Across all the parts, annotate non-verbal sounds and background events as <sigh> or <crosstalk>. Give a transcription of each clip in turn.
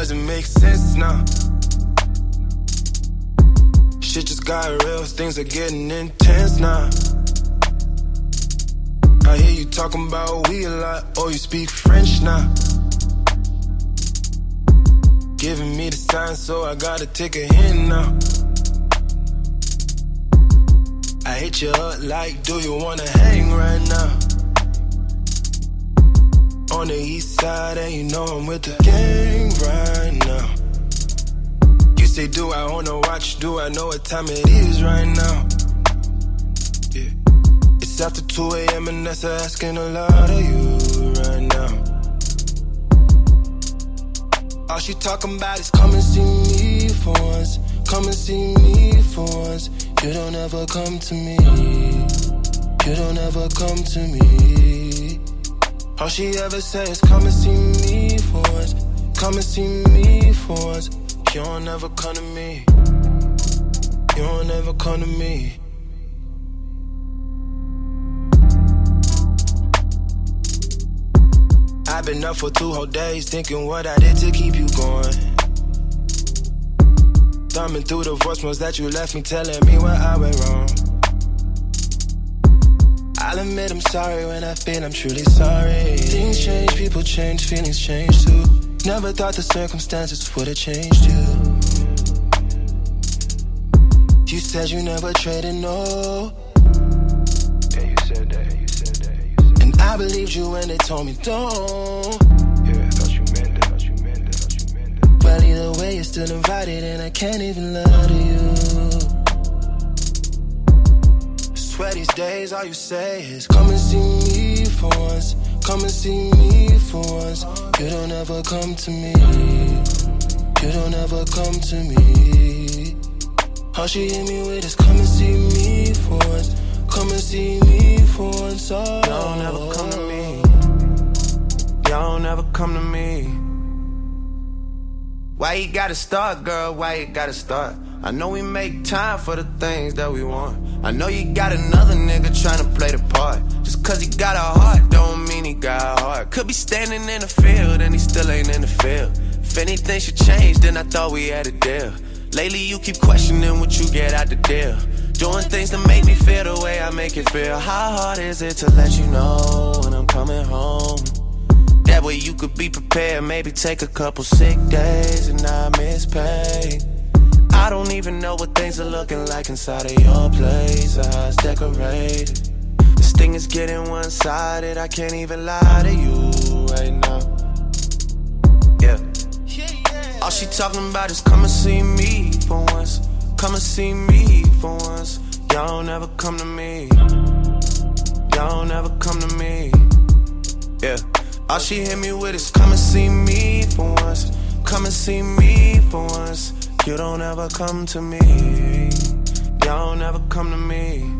doesn't make sense now. Shit just got real, things are getting intense now. I hear you talking about we a lot, or you speak French now. Giving me the sign, so I gotta take a hint now. I hit you up like, do you wanna hang right now? On the east side, and you know I'm with the gang right now. You say, Do I own a watch? Do I know what time it is right now? Yeah. It's after 2 a.m. and that's asking a lot of you right now. All she talking about is come and see me for once. Come and see me for once. You don't ever come to me. You don't ever come to me. All she ever says, come and see me for once. Come and see me for once. You don't ever come to me. You don't ever come to me. I've been up for two whole days thinking what I did to keep you going. Thumbing through the voicemails that you left me telling me where I went wrong. I'll admit I'm sorry when I feel I'm truly sorry. Things change, people change, feelings change too. Never thought the circumstances would have changed you. You said you never traded, no. Yeah, you said that, you said that, you said that. And I believed you when they told me don't. Yeah, I thought you meant that, I thought you meant that, I thought you meant that. Well, either way, you're still invited, and I can't even lie to you. Swear these days, all you say is come and see me for once. Come and see me for once. You don't ever come to me. You don't ever come to me. All she hit me with is come and see me for once. Come and see me for once. Oh, Y'all ever come to me. Y'all ever come to me. Why you gotta start, girl? Why you gotta start? I know we make time for the things that we want. I know you got another nigga tryna play the part. Just cause he got a heart, don't mean he got a heart. Could be standing in the field and he still ain't in the field. If anything should change, then I thought we had a deal. Lately, you keep questioning what you get out the deal. Doing things to make me feel the way I make it feel. How hard is it to let you know when I'm coming home? That way you could be prepared, maybe take a couple sick days and not miss pay. I don't even know what things are looking like inside of your place it's decorated. This thing is getting one sided, I can't even lie to you right now. Yeah. All she talking about is come and see me for once. Come and see me for once. Y'all never come to me. Y'all never come to me. Yeah. All she hit me with is come and see me for once. Come and see me for once. You don't ever come to me. Y'all never come to me.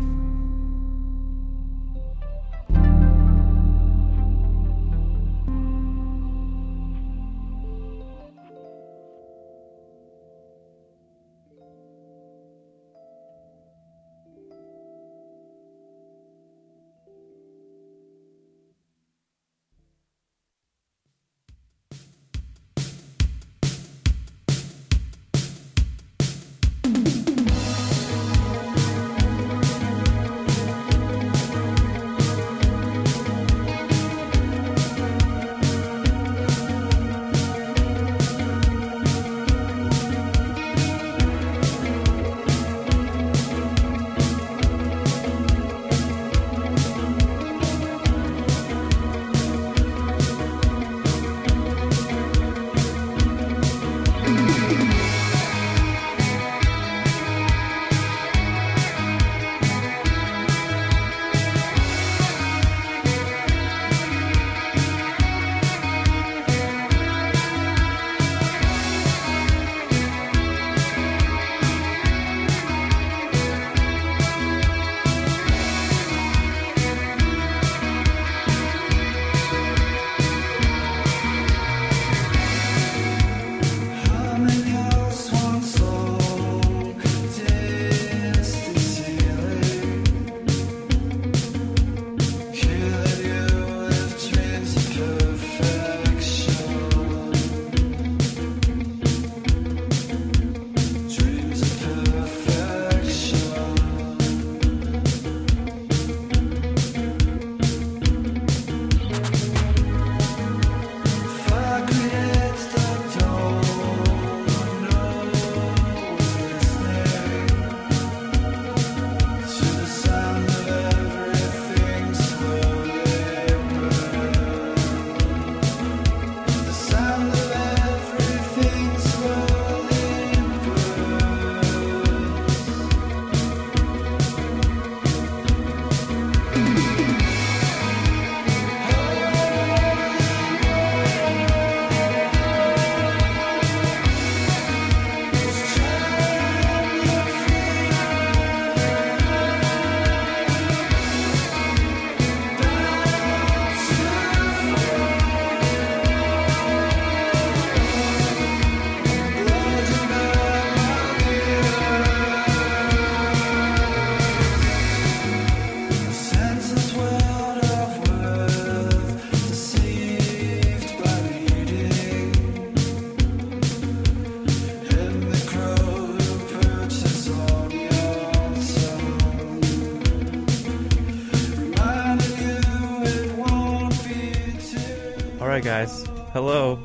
Hello.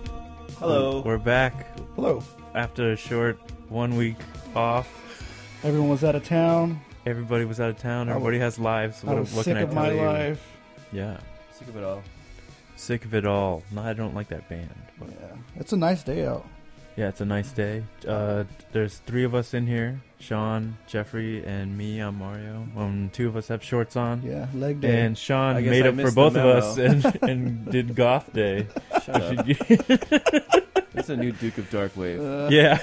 Hello. We're back Hello. after a short one week off. Everyone was out of town. Everybody was out of town. I Everybody has lives. I What, was what sick can I of tell my you? life. Yeah. Sick of it all. Sick of it all. No, I don't like that band. But Yeah, it's a nice day out. Yeah, it's a nice day. Uh, there's three of us in here: Sean, Jeffrey, and me. I'm Mario. Um, two of us have shorts on. Yeah, leg day. And Sean made I up for both of us and, and did Goth Day. <laughs> Shut up. Should <laughs> It's a new Duke of Dark Wave Uh, yeah.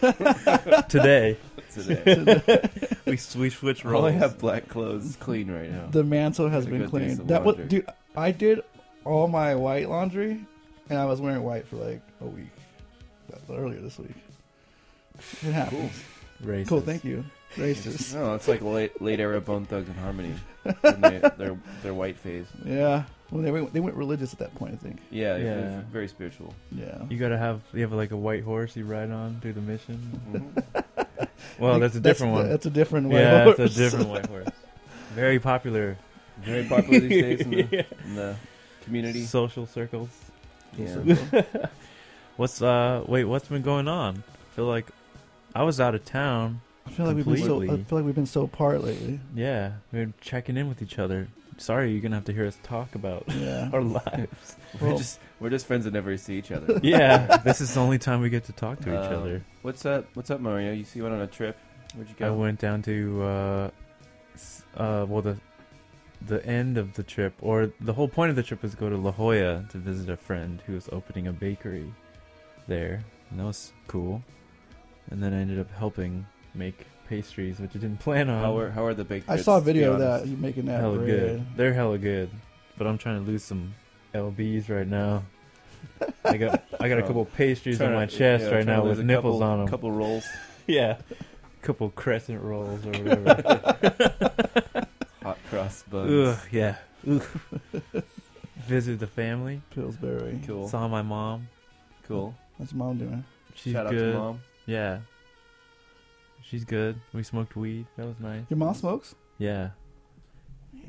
<laughs> Today today. we we switch All roles. I have black clothes clean right now. The mantle has been cleaned. That was, dude. I did all my white laundry, and I was wearing white for like a week. That was earlier this week. It happens. Racist. Cool. Thank you. Racist. No, it's like late late era Bone Thugs and Harmony. When they, <laughs> their their white phase. Yeah. Well, they went, they went religious at that point. I think. Yeah, Yeah. yeah. very spiritual. Yeah. You gotta have you have like a white horse you ride on through the mission. Mhm. <laughs> Well, that's a different one. That's a different white yeah, horse. it's a different white horse. <laughs> Very popular. Very popular these days in the, Yeah. in the community. Social circles. Yeah. What's uh? Wait, what's been going on? I feel like I was out of town. I feel like we've been so. I Completely. feel like we've been so apart lately. Yeah, we are checking in with each other. Sorry, you're gonna have to hear us talk about Yeah. <laughs> our lives. <laughs> We're just we're just friends that never see each other. <laughs> yeah, this is the only time we get to talk to each Um, other. What's up? What's up, Mario? You see you went on a trip? Where'd you go? I went down to uh, uh, well the the end of the trip, or the whole point of the trip was go to La Jolla to visit a friend who was opening a bakery there, and that was cool. And then I ended up helping make pastries, which I didn't plan on. How are how are the baked I goods, saw a video of that. You making that hella bread. good. They're hella good, but I'm trying to lose some lbs right now. I got I got a <laughs> Oh. couple pastries on my to- chest yeah, right now with nipples couple, on them. Couple rolls, <laughs> Yeah, couple crescent rolls or whatever. <laughs> hot cross buns. Ugh, yeah. Ugh. Visit the family. Pillsbury. Cool, Saw my mom. cool. What's mom doing? She's Shout out good. to mom. Yeah. She's good. We smoked weed. That was nice. Your mom smokes? Yeah.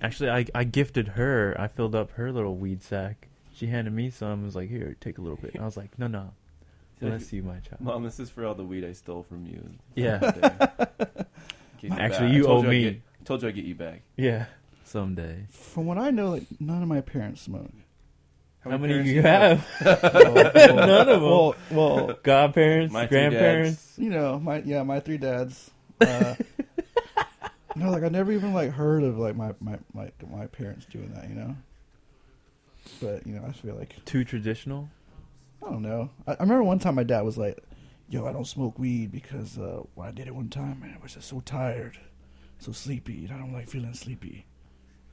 Actually, I I gifted her. I filled up her little weed sack. She handed me some. Was like, "Here, take a little bit." I was like, "No, no. Bless you, my child." Mom, this is for all the weed I stole from you. Yeah. <laughs> <laughs> Actually, you owe me. get- told you I'd get you back. Yeah. Someday. From what I know, like none of my parents smoke. How, many, parents do you do have? <laughs> None of <laughs> them. Well, well, Godparents, My grandparents. you know, my yeah, my three dads. Uh, <laughs> no, like I never even like heard of like my my my my parents doing that. You know. But you know, I just feel like Too traditional. I don't know. I, I remember one time my dad was like, "Yo, I don't smoke weed because uh, when I did it one time, man, I was just so tired, so sleepy, and I don't like feeling sleepy."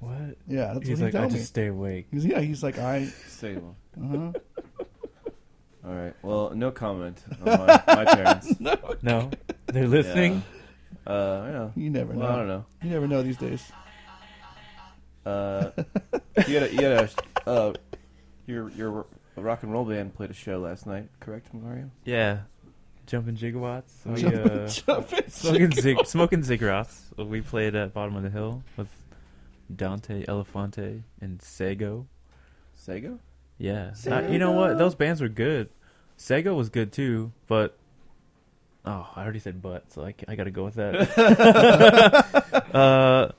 What? Yeah, that's He's what like, he I told just me. stay awake. He's, yeah, he's like, I. Stable. Uh-huh. <laughs> All right. Well, no comment on my, my parents. <laughs> No, No? they're listening. Yeah. Uh, yeah. You never Well, I know. don't know. You never know these days. Uh, you had a, you had a, uh, your your rock and roll band played a show last night, correct, Mario? Yeah, jumping gigawatts. We, Jumping- uh, jumping smoking zig- smoking cigarettes. We played at bottom of the hill with Dante Elefante and Sego. Sego? Yeah, Uh, you know what? Those bands were good. Sego was good too, but oh, I already said but, so I, I got to go with that. <laughs> uh,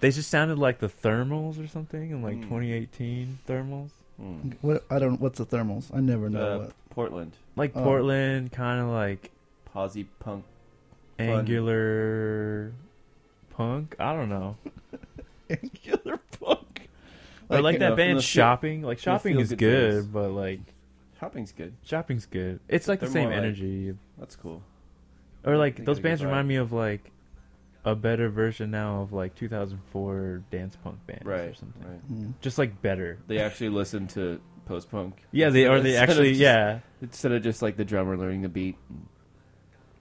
they just sounded like the Thermals or something in like Hmm. 2018 Thermals. Hmm. What I don't. What's the thermals? I never know Uh, what. Portland. Like Oh. Portland, kind of like Posy punk. Fun. angular punk. I don't know. <laughs> Angular punk. Or like that know, band the feel- Shopping. Like Shopping is feel-good good, days. but like Shopping's good. Shopping's good. It's like the They're same more like- energy. That's cool. Or like those got a good bands remind me of like a better version now of like 2004 dance punk bands or Right. something. Right. Mm. Just like better. They actually listen to post punk. Yeah, they or they actually yeah Instead of just like the drummer learning the beat. and-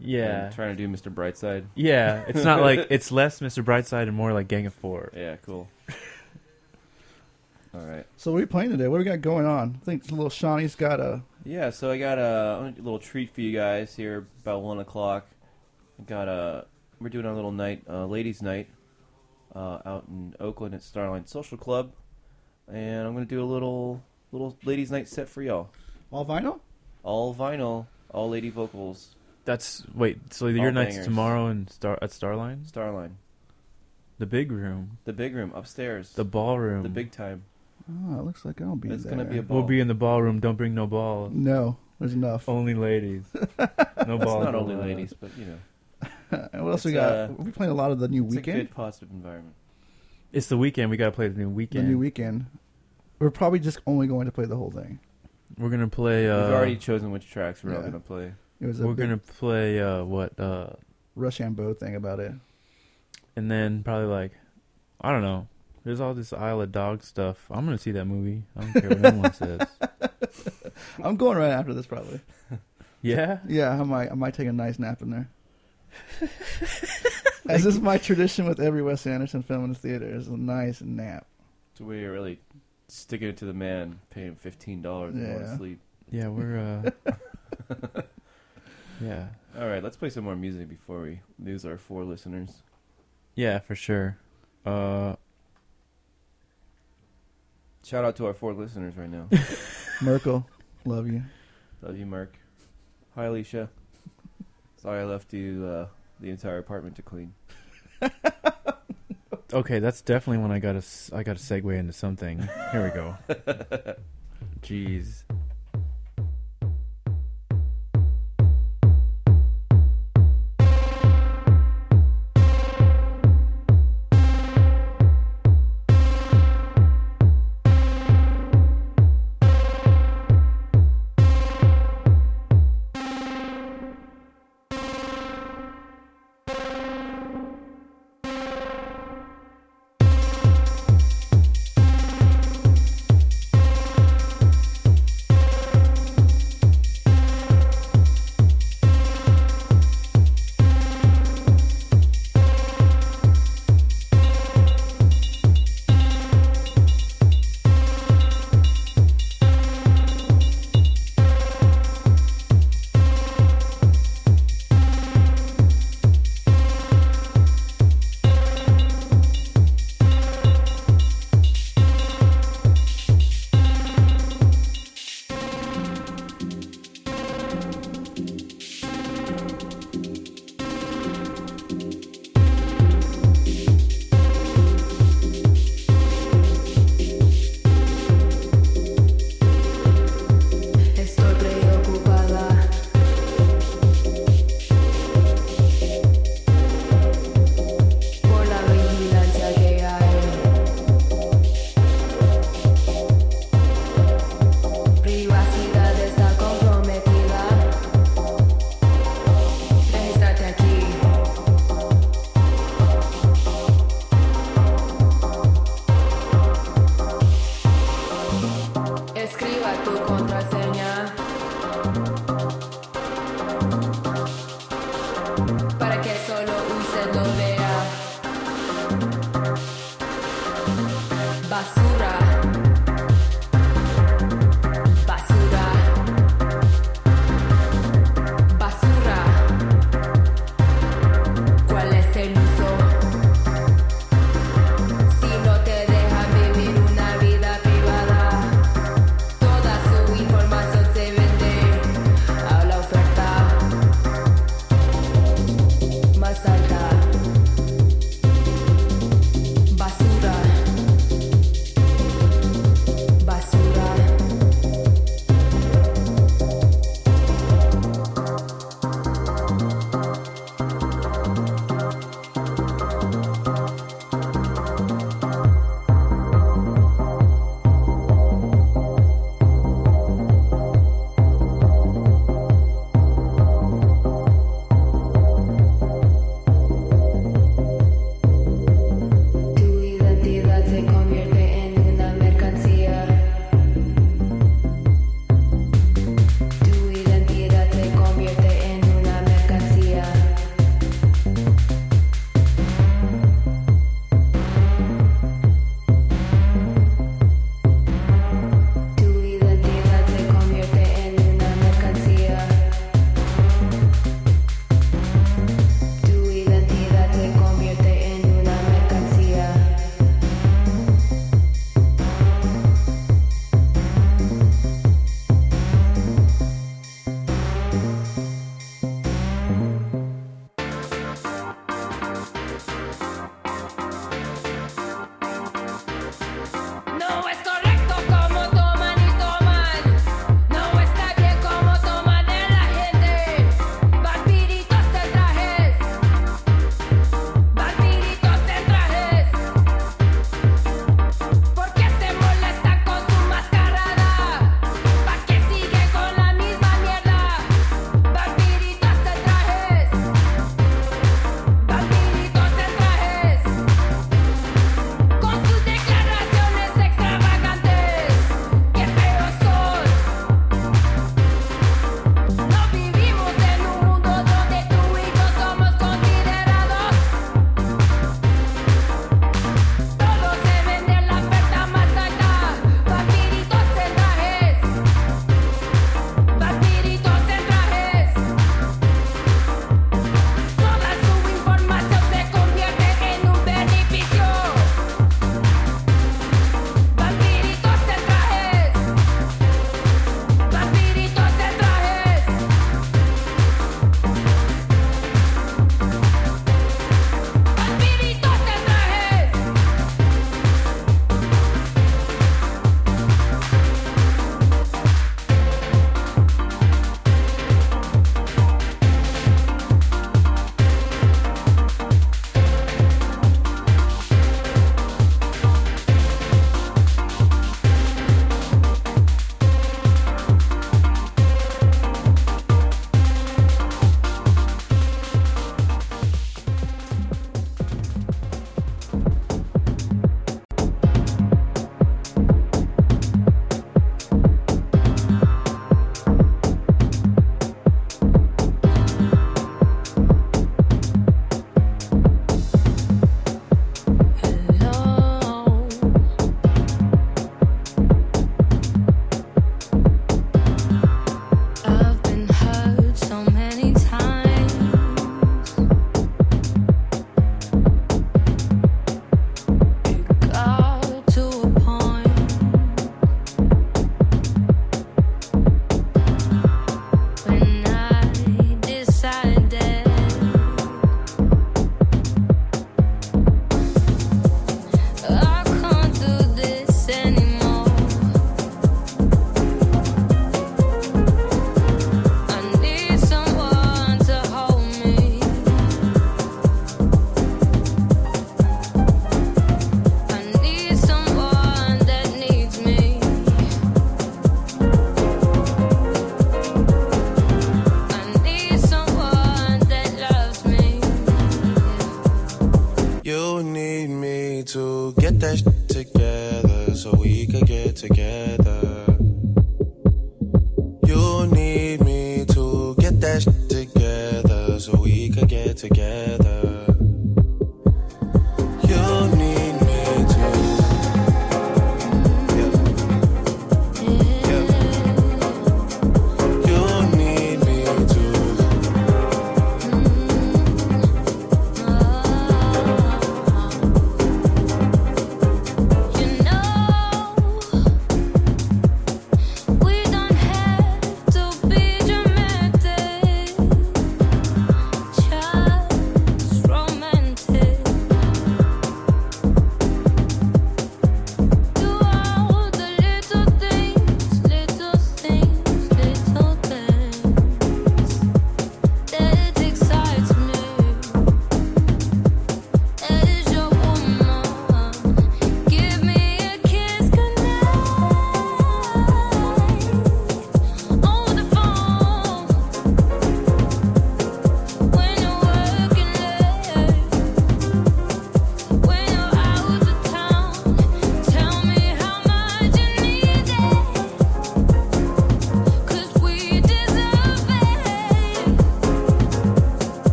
yeah and trying to do Mr. Brightside. yeah. It's not like <laughs> it's less Mr. Brightside and more like Gang of Four. Yeah, cool. <laughs> All right. So what are we playing today? What do we got going on? I think little Seany's got a. Yeah, so I got a, a little treat for you guys here about one o'clock. I got a we're doing a little night, uh, ladies' night, uh, out in Oakland at Starline Social Club, and I'm gonna do a little little ladies' night set for y'all. All vinyl? All vinyl, all lady vocals, That's wait. So your All night's bangers. tomorrow and star at Starline, Starline, the big room, the big room upstairs, the ballroom, the big time. Oh, it looks like I'll be It's there. gonna be a ball. We'll be in the ballroom. Don't bring no balls. no, there's enough. Only ladies. <laughs> No It's balls. not only allowed. ladies, but you know, And <laughs> what else we It's, got? uh, We're playing a lot of the new it's a weekend. good positive environment. It's the weekend. We gotta play the new Weeknd. The Weeknd. new Weeknd. We're probably just only going to play the whole thing. We're gonna play. Uh, We've already chosen which tracks we're all yeah. gonna play. It was a we're gonna play uh, what, uh, Rushambo thing about it. and then probably like, I don't know. There's all this Isle of Dogs stuff. I'm gonna see that movie. I don't care what anyone <laughs> says. I'm going right after this probably. <laughs> Yeah. Yeah, I might I might take a nice nap in there. <laughs> As is my tradition with every Wes Anderson film in the theater, is a nice nap. So we're really sticking it to the man, paying fifteen dollars and going Yeah. to sleep. Yeah, we're. uh Yeah. All right, let's play some more music before we lose our four listeners. Yeah, for sure. Uh, Shout out to our four listeners right now. <laughs> Merkel, love you. Love you, Mark. Hi, Alicia. Sorry I left you uh, the entire apartment to clean. <laughs> okay, that's definitely when I got to I got to segue into something. Here we go. <laughs> Jeez.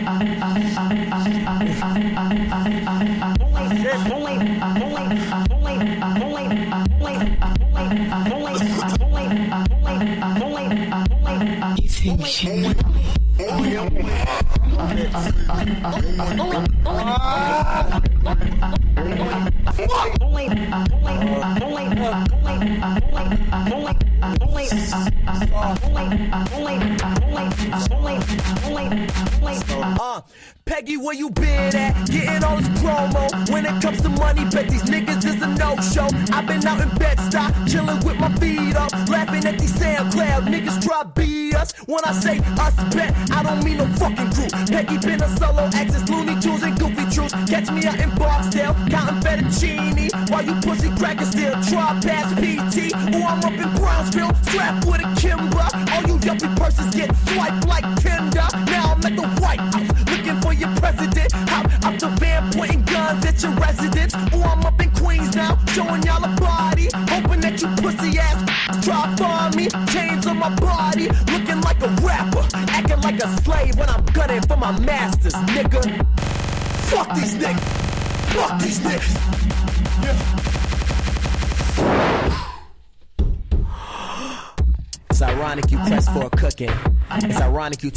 You think you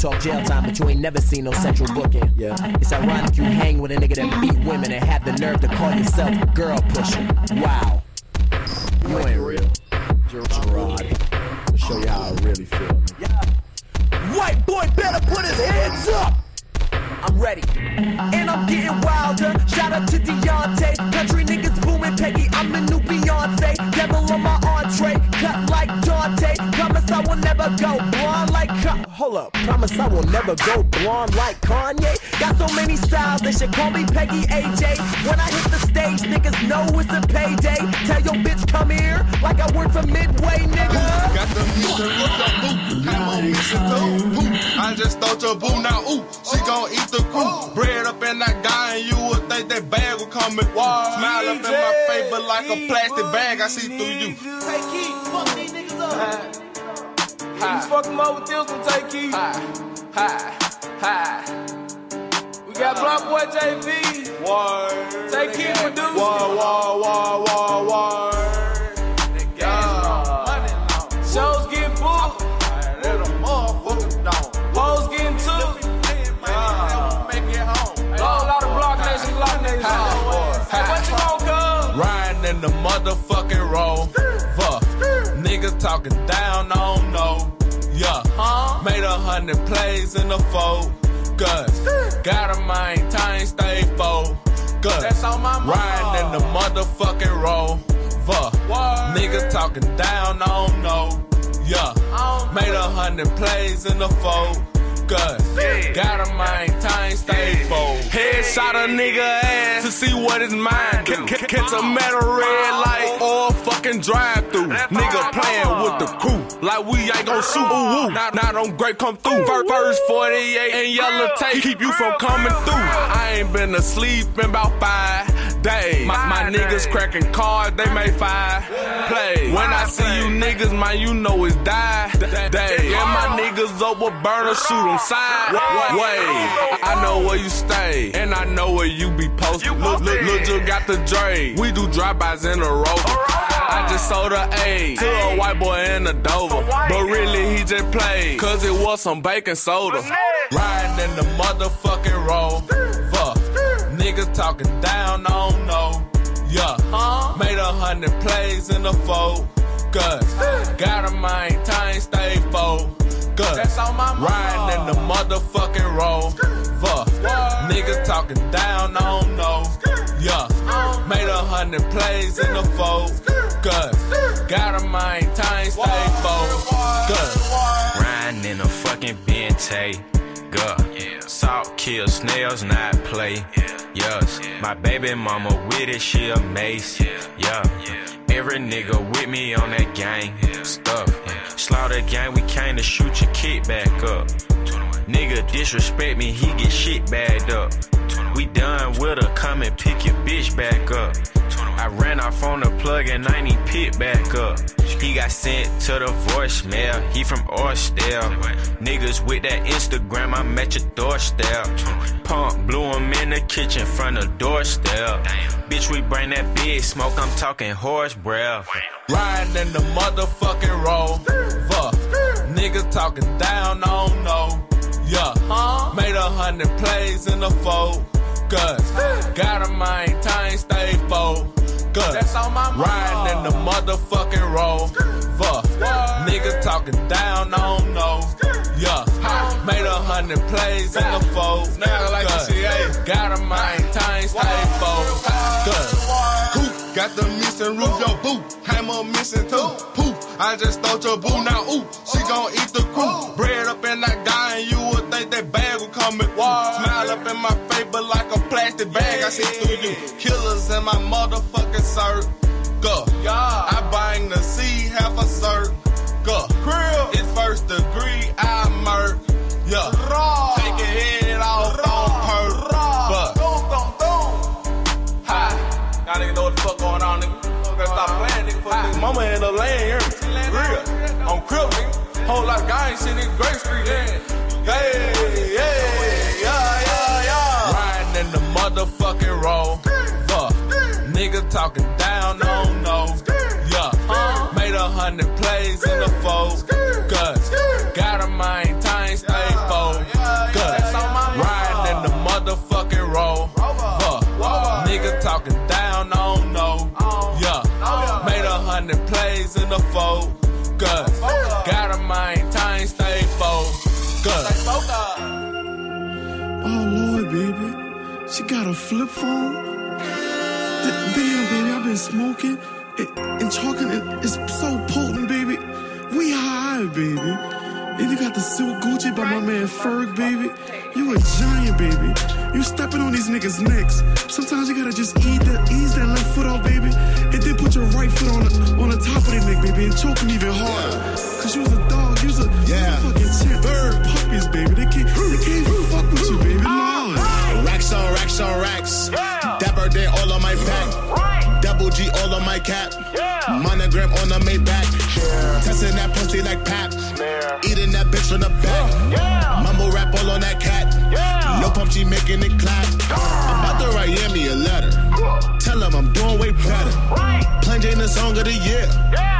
Talk Jazz. I see through you. Take key, fuck these niggas up. Niggas fuck them up with this one, take key. Riding in the motherfucking road. Fuck. Niggas talking down, I don't know. Yeah. Made a hundred plays in the fold. Cause gotta maintain, stay focused. Headshot a nigga ass to see what his mind do. Ca- Catch a metal red light or fucking drive through. Nigga playing with the crew like we ain't gon' shoot. Ooh, ooh. Now, now them great come through. Fir- First 48 and yellow tape keep you from coming through. I ain't been asleep in about five days. My, my niggas cracking cards, they make five plays. When I see you niggas, man, you know it's die day. And my niggas up with burner, shoot them sideways. I know where you stay, and I know where you be posted. Look, look, look, just got the Dre. We do drive-bys in a row. I just sold a A to a white boy in a Dover. But really, he just played, cause it was some baking soda. Riding in the motherfucking road. Fuck. Niggas talking down, I don't know. Yeah. Made a hundred plays in the fold. Cause gotta maintain, stay focused. That's on my mind. Riding in the motherfucking road. Fuck. Niggas talking down, I don't know. Yeah. Uh-huh. Made a hundred plays in the fold. Cause gotta maintain, stay focused. Riding in a fucking Bentay. Yeah. Salt kill snails, not play. Yes. My baby mama with it, she a mace. Yeah. Every nigga with me on that gang stuff. Slaughter gang, we came to shoot your kid back up. Nigga disrespect me, he get shit bagged up. We done with her, come and pick your bitch back up. I ran off on the plug and I need pit back up. He got sent to the voicemail. He from Orsdale. Niggas with that Instagram, I'm at your doorstep. Pump blew him in the kitchen front of doorstep. Bitch, we bring that big smoke. I'm talking horse breath. Riding in the motherfucking road. Fuck. Niggas talking down, on don't know. Made a hundred plays in the fold. Cause gotta maintain, stay focused. That's on my mind. Riding in the motherfucking road. Fuck. Niggas talking down, on know. Yeah. Made a hundred plays in the fold. Now like the CA. Gotta maintain, stay focused. Who got the missing roof? Your boo. Hammer missing too. Poof. I just stole your boo. Now, ooh, she gon' eat the crew. Bread up in that guy, and you would think that bag would come in. Smile up in my plastic bag, I see through you. Killers in my motherfucking circle. I bang the C, half a circle. It's first degree, I murk. Yeah. Take your head off on. But Hi. Y'all niggas know what the fuck going on, nigga. Better stop playing, nigga. Fuck nigga. Mama end up laying here. Real. On crib, nigga. Whole lot of guys shit, nigga. Great Street, yeah. Hey, yeah, the motherfucking road. Fuck. Nigga talking down, no, no. Yeah. Made a hundred plays in the fold. Cause gotta maintain, stay focused. Riding in the motherfucking road. Fuck. Nigga talking down, don't know. Yeah. Made a hundred plays in the fold. Cause gotta maintain, stay focused. Oh Lord, baby, she got a flip phone. D- Damn, baby, I've been smoking and, and talking. And it's so potent, baby. We high, baby. And you got the silk Gucci by my man Ferg, baby. You a giant, baby. You stepping on these niggas' necks. Sometimes you gotta just ease that, ease that left foot off, baby, and then put your right foot on the, on the top of their neck, baby, and choke them even harder. Cause you was a dog, you was a, yeah. you was a fucking champ. Are puppies, baby. They can't Racks on racks racks. Dapper than all on my back. Double G all on my cap. Monogram on the Maybach. Testing that pussy like pap. Eating that bitch from the back. Mumble rap all on that cat. No pump, she making it clap. I'm About to write Yami a letter. Tell him I'm doing way better. Plain Jane the song of the year.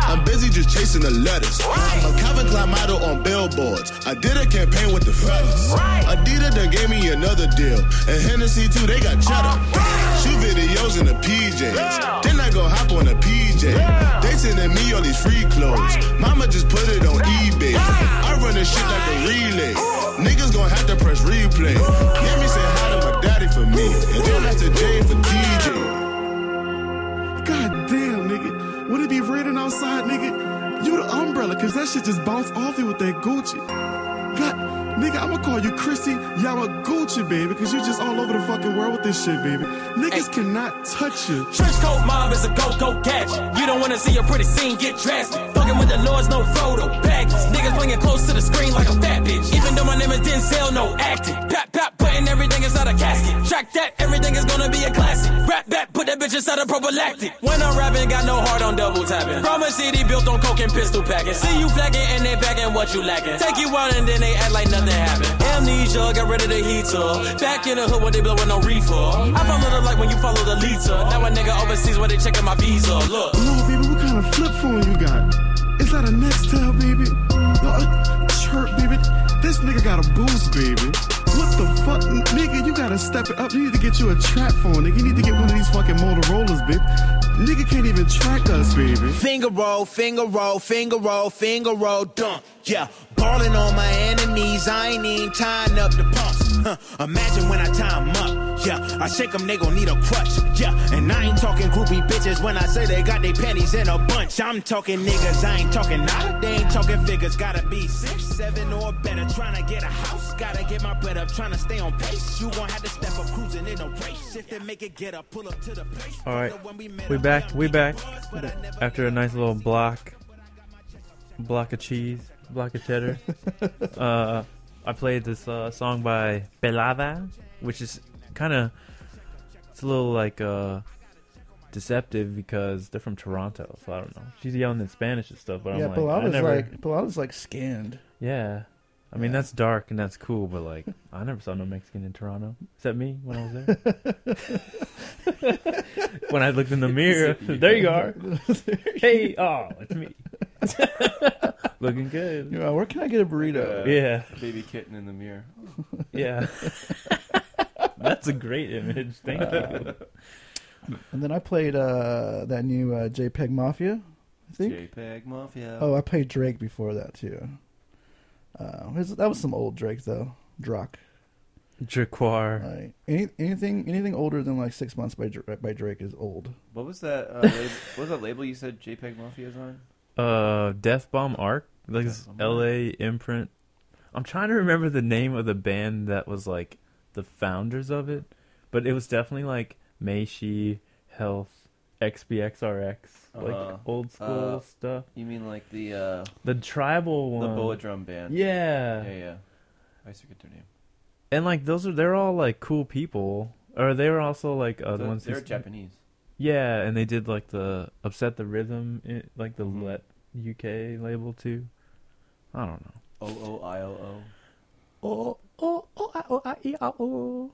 I'm busy just chasing the letters. I'm a Calvin Klein model on billboards. I did a campaign with the fellas. Adidas done gave me another deal. And Hennessy too, they got cheddar. Shoot videos in the PJs. Then I go hop on a PJ. They sending me all these free clothes. Mama just put it on eBay. I run this shit like a relay. Niggas gon' have to press replay. Let me say hi to daddy for me. And then Master J for TJ. God damn, nigga. Would it be raining outside, nigga? You the umbrella, cause that shit just bounced off you with that Gucci. God, nigga, I'ma call you Chrissy Yamaguchi, baby, cause you just all over the fucking world with this shit, baby. Niggas cannot touch you. Trench coat mob is a go-go gadget. You don't wanna see a pretty scene get drastic. Fucking with the lords, no photo baggage. Niggas playing close to the screen like a fat bitch. Even though my name is Denzel, no acting. Pap, pap, putting everything inside a casket. Track that, everything is gonna be a classic. Rap back, put that bitch inside a prophylactic. When I'm rapping, got no heart on double tapping. From city built on coke and pistol packing. See you flagging and they packing what you lacking. Take you out and then they act like nothing happened. Amnesia, got rid of the heater. Back in the hood when they blowing no reefer. I follow the light when you follow the leader. Now a nigga overseas when they checking my visa. Look. No, baby, what kind of flip phone you got? That a Nextel, baby? No, a chirp, baby. This nigga got a boost, baby. What the fuck? Nigga, you gotta step it up. You need to get you a trap phone, nigga. You need to get one of these fucking Motorola's, bitch. Nigga can't even track us, baby. Finger roll, finger roll, finger roll, finger roll, dunk. Yeah, balling on my enemies, I ain't even tying up the pumps. Huh. Imagine when I tie 'em up. Yeah, I shake 'em, they gon' need a crutch. Yeah, and I ain't talking groupie bitches when I say they got their panties in a bunch. I'm talking niggas, I ain't talking nada. They ain't talking figures, gotta be six, seven or better. Trying to get a house, gotta get my bread up. Trying to stay on pace, you gon' have to step up cruising in a race. If they make it, get up, pull up to the place. All right, we back. We back after a nice little block, block of cheese, block of cheddar. <laughs> uh, I played this uh, song by Pelada, which is kind of it's a little like uh, deceptive because they're from Toronto, so I don't know. She's yelling in Spanish and stuff, but yeah, I'm like, I Pelada's never. like Pelada's like scanned. Yeah. I mean that's dark and that's cool, but like I never saw no Mexican in Toronto. Except me when I was there. <laughs> when I looked in the mirror, <laughs> there you are. <laughs> hey, oh, it's me. Looking good. Yeah, where can I get a burrito? Uh, Yeah. Baby kitten in the mirror. Yeah. That's a great image. Thank you. <laughs> And then I played uh, that new uh, JPEG Mafia. I think. JPEG Mafia. Oh, I played Drake before that too. Uh, his- that was some old Drake though. Drock. Draquar. Like, any, anything anything older than like six months by by Drake is old. What was that? Uh, label, what was that label you said JPEG Mafia is on? Uh, Deathbomb Arc, like this L.A. imprint. I'm trying to remember the name of the band that was like the founders of it, but it was definitely like Meishi, Health, XBXRX, like Uh, old school uh, stuff. You mean like the uh, The tribal one, the Bullet Drum Band? Yeah, yeah, yeah. I used to get their name. and like those are they're all like cool people, or they were also like uh, the They're- ones who they're Japanese. Yeah, and they did like the upset the rhythm, i- like the Mhm. let UK label too. I don't know. O O I O O. Oh, oh, oh, I, oh, I, e, ah, oh.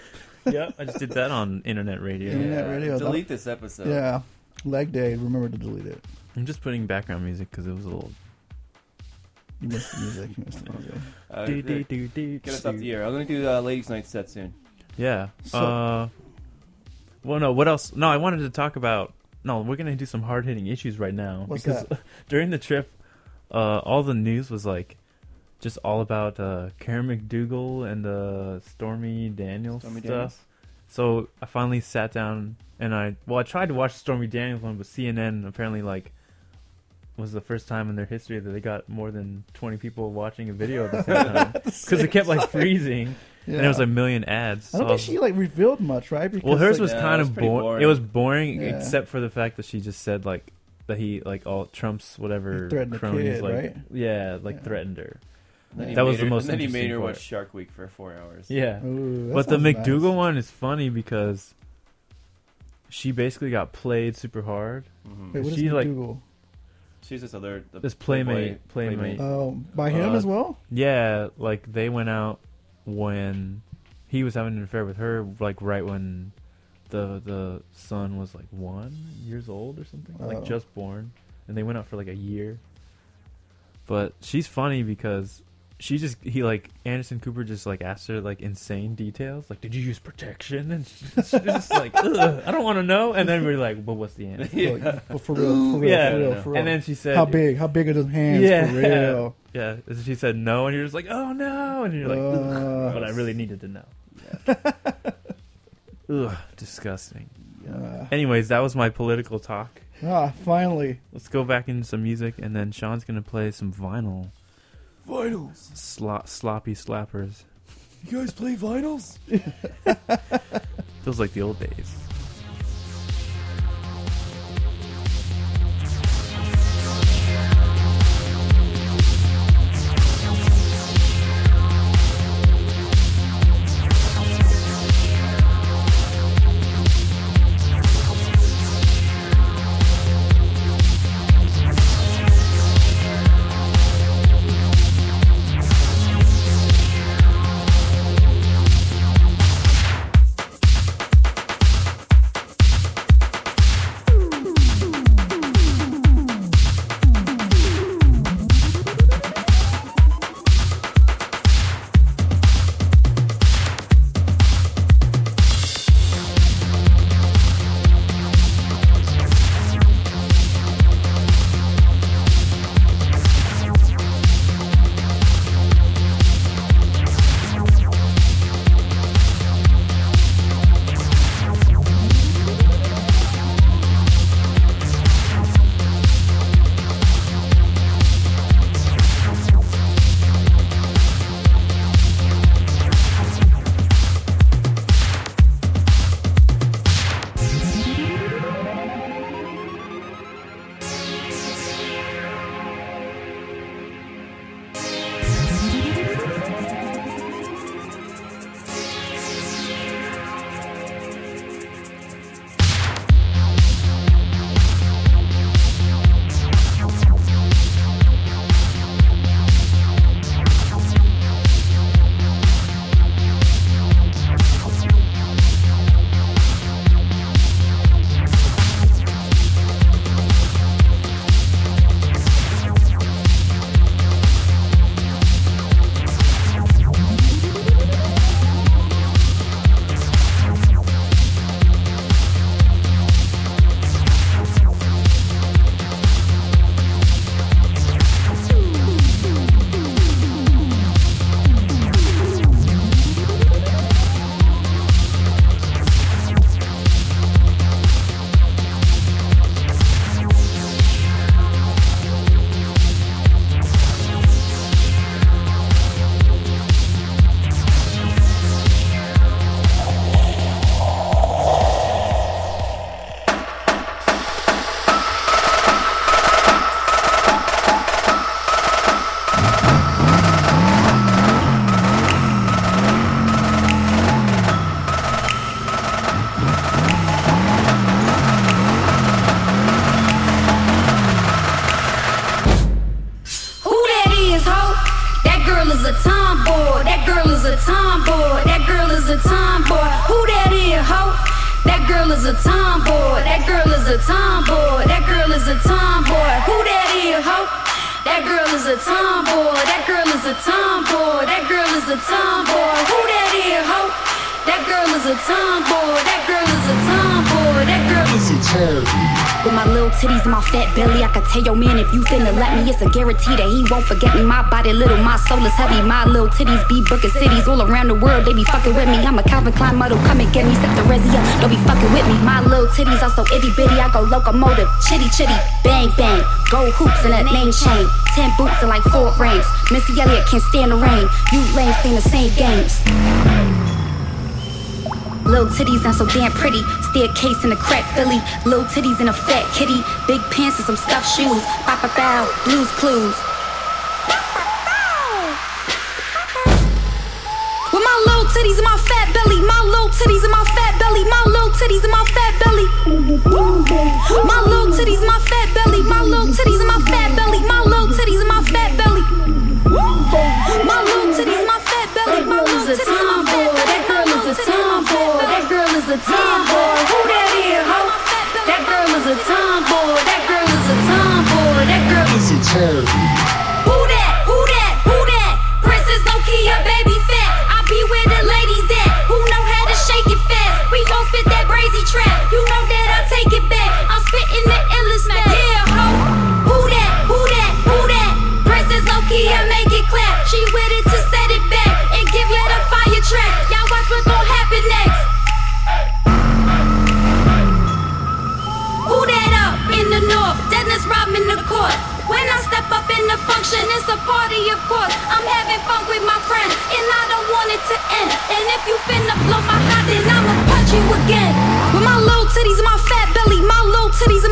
<laughs> yeah, I just did that on internet radio. Internet radio. delete this episode. Yeah, leg day. Remember to delete it. I'm just putting background music because it was a little. You missed the music. You missed the music. Uh, Do, do, do, do, Get us do. off the air. I'm gonna do uh, Ladies' Night set soon. Yeah. So- uh, well, no. What else? No, I wanted to talk about. No, we're gonna do some hard hitting issues right now What's because that? <laughs> during the trip, uh, all the news was like just all about uh, Karen McDougal and uh, Stormy Daniels Stormy stuff. Daniels? So I finally sat down and I well, I tried to watch Stormy Daniels one, but CNN apparently like was the first time in their history that they got more than 20 people watching a video at the same time <laughs> because it kept like freezing and it was a million ads. I don't so think she like revealed much, right? well, hers like, was Yeah, kind was of pretty boring. It was boring Yeah. except for the fact that she just said like that he like all Trump's whatever the cronies kid, like right? yeah like Yeah. threatened her. And then That was made the most And then he made her part. watch Shark Week for four hours. Yeah, Ooh, that but the sounds nice. McDougal one is funny because she basically got played super hard. Mhm. Wait, what she is like Google? She's this other the this Playboy- playmate playmate. Oh, by him as well? Yeah, like they went out when he was having an affair with her, like right when the the son was like one years old or something, Oh. like just born, and they went out for like a year. But she's funny because she just he like Anderson Cooper just like asked her like insane details, like did you use protection? And she's <laughs> just like Ugh, I don't want to know. And then we're like, well, what's the answer? Like, well, for real, for real, yeah. for real, for real. And then she said, How big? How big are those hands? Yeah, For real. yeah. And she said no, and you're just like, oh no, and you're like, Uh. But I really needed to know. Ugh, disgusting. Uh. Anyways, that was my political talk. Ah, finally. Let's go back into some music, and then Sean's gonna play some vinyl. Vinyls. Slo- sloppy slappers. You guys play vinyls? <laughs> Feels like the old days. Guarantee that he won't forget me. My body little, my soul is heavy. My little titties be booking cities all around the world. They be fucking with me. I'm a Calvin Klein model, come and get me. Set the resi up, don't be fucking with me. My little titties are so itty bitty, I go locomotive, chitty chitty, bang bang. Gold hoops and a name chain, ten boots and like four rings. Missy Elliott can't stand the rain. You lames playing the same games. Little titties not so damn pretty. Staircase in a crack Philly. Little titties in a fat kitty. Big pants and some stuffed shoes bow, lose clues. With my little titties and my fat belly, my little titties and my fat belly, my little titties and my fat belly. My little titties, my with my friends, and I don't want it to end. And if you finna blow my high, then I'ma punch you again. With my little titties and my fat belly, my little titties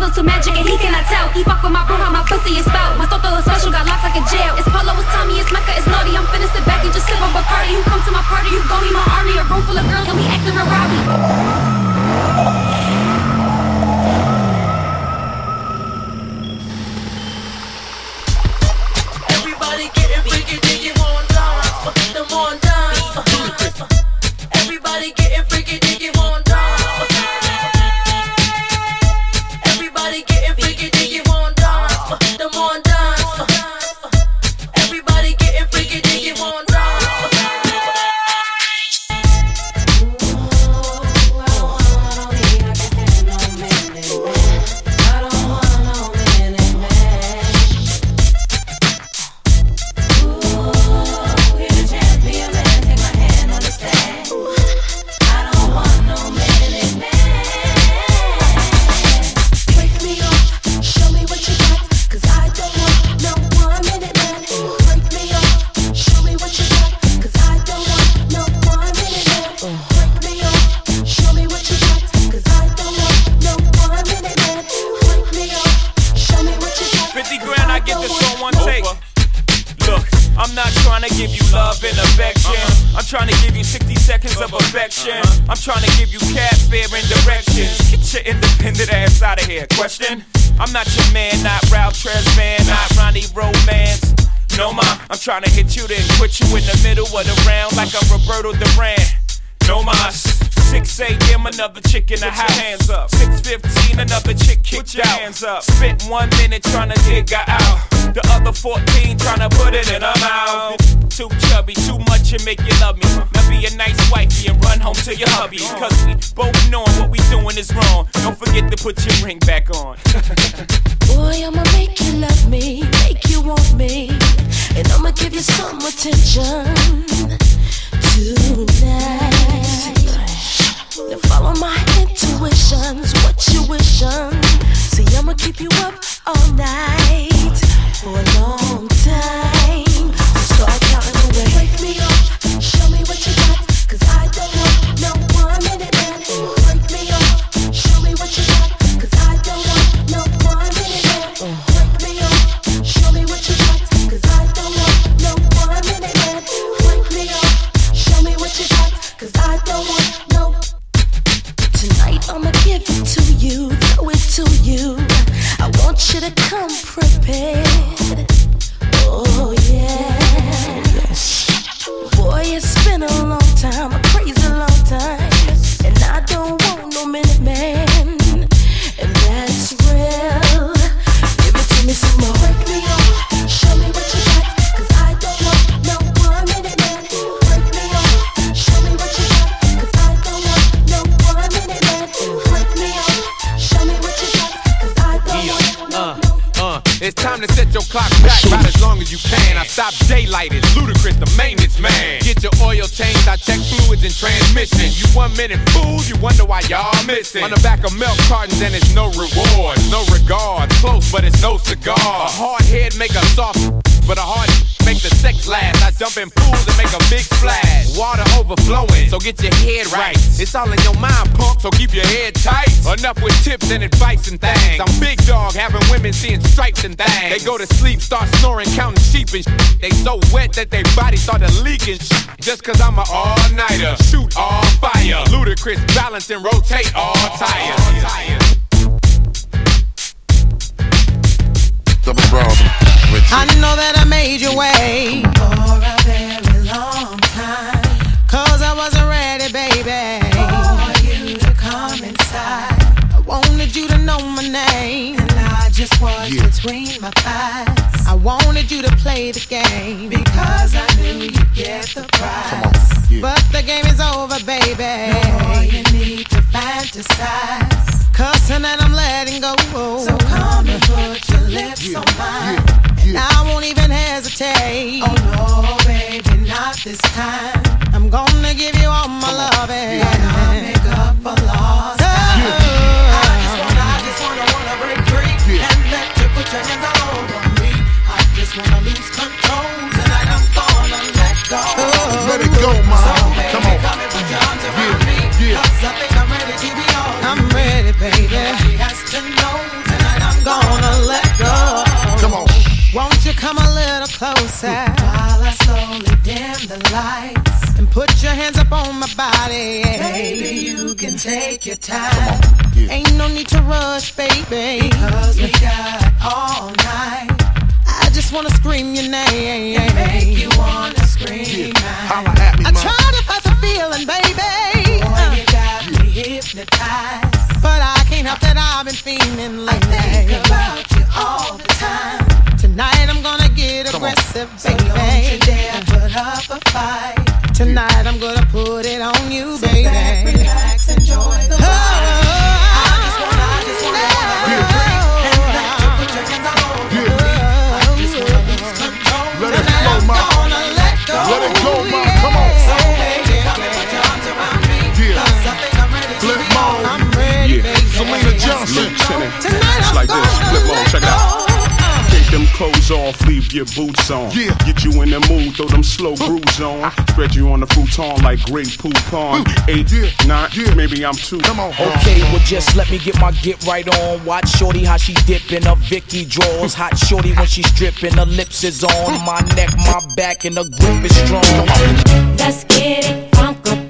levels to magic and he cannot tell. He fuck with my bro, how my pussy is spelled. My thought is special, got locked like a jail. It's Polo, it's Tommy, it's Mecca, it's naughty. I'm finna sit back and just sip on Bacardi. You come to my party, you gon' me my army. A room full of girls and we acting rowdy. one minute dog, having women seeing stripes and things. They go to sleep, start snoring, counting sheep and sh- They so wet that their bodies started leaking sh- Just cause I'm an all-nighter, shoot all fire. Ludacris, balance and rotate all tires. Double. I know that I made your wait for a very long time. Cause I wasn't ready, baby. was yeah. between my thighs. I wanted you to play the game because I knew you'd get the prize. Yeah. But the game is over, baby. No more you need to fantasize. Cussing and I'm letting go. So come and put your lips yeah. on mine. And I won't even hesitate. Oh no, baby, not this time. I'm gonna give you all my love, and I'll make up for lost time. I lose control tonight. I'm gonna let go. Let it go, ma. So baby, Come on. come and put your arms around me. Cause I think I'm ready to be on. I'm ready, baby. He has to know tonight. I'm gonna let go. Come on. Won't you come a little closer while I slowly dim the lights and put your hands up on my body? Baby, you can take your time. Ain't no need to rush, baby, because we got all night. I just wanna scream your name and make you wanna scream out. I try to fight the feeling, baby. Boy, you got me hypnotized, but I can't help that I've been feeling lately. I think about you all the time. Tonight I'm gonna get aggressive, baby. don't you dare put up a fight. Tonight I'm gonna put it on you, baby. Johnson. It's like this. Flip mode. Check it out. Take them clothes off, leave your boots on. Yeah. Get you in the mood, throw them slow grooves on. Spread you on the futon like Grey Poupon. Eight, nine, maybe I'm two. Come on. Okay, well just let me get my get right on. Watch shorty how she dipping her Vicky draws. Hot shorty when she stripping, her lips is on my neck, my back, and her grip is strong. Let's get it funk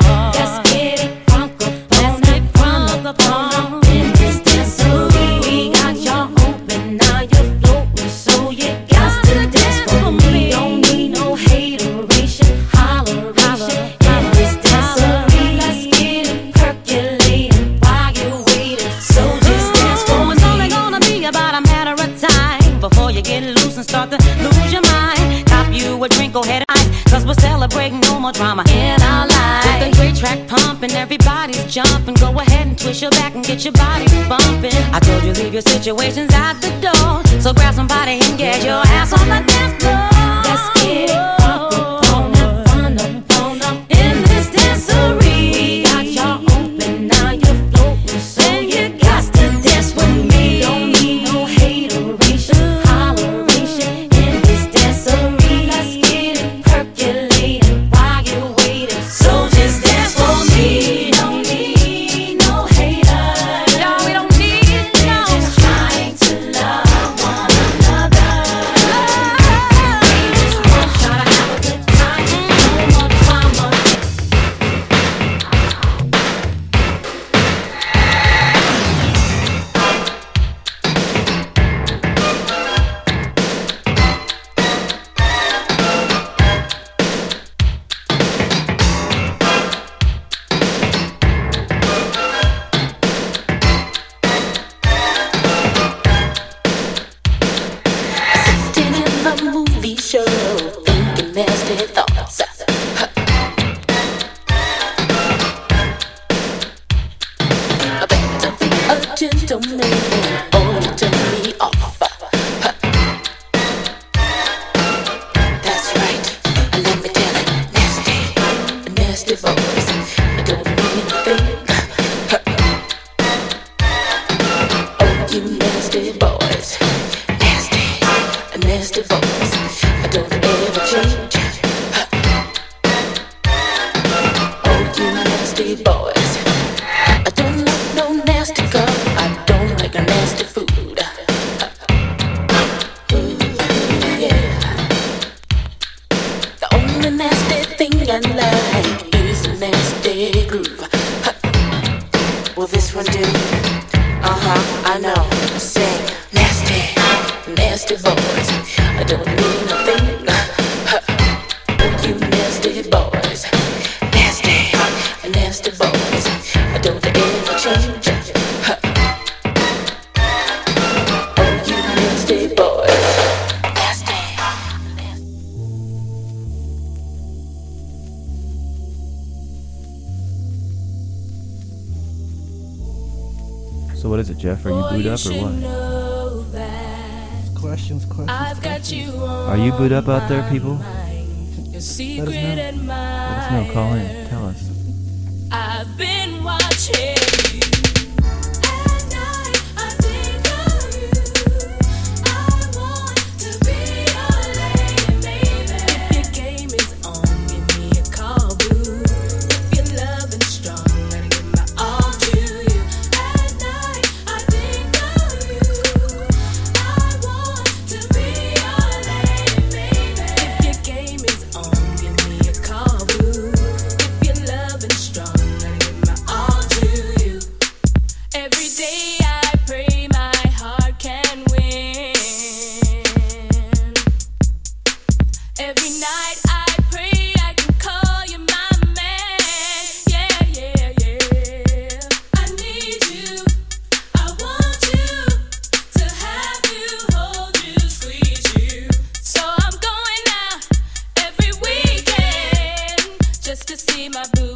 We're celebrating no more drama in our lives. With the great track pumping, everybody's jumping. Go ahead and twist your back and get your body bumping. I told you leave your situations out the door, so grab somebody and get your ass on the dance floor. Let's get it Are you up out there, people? To see my boo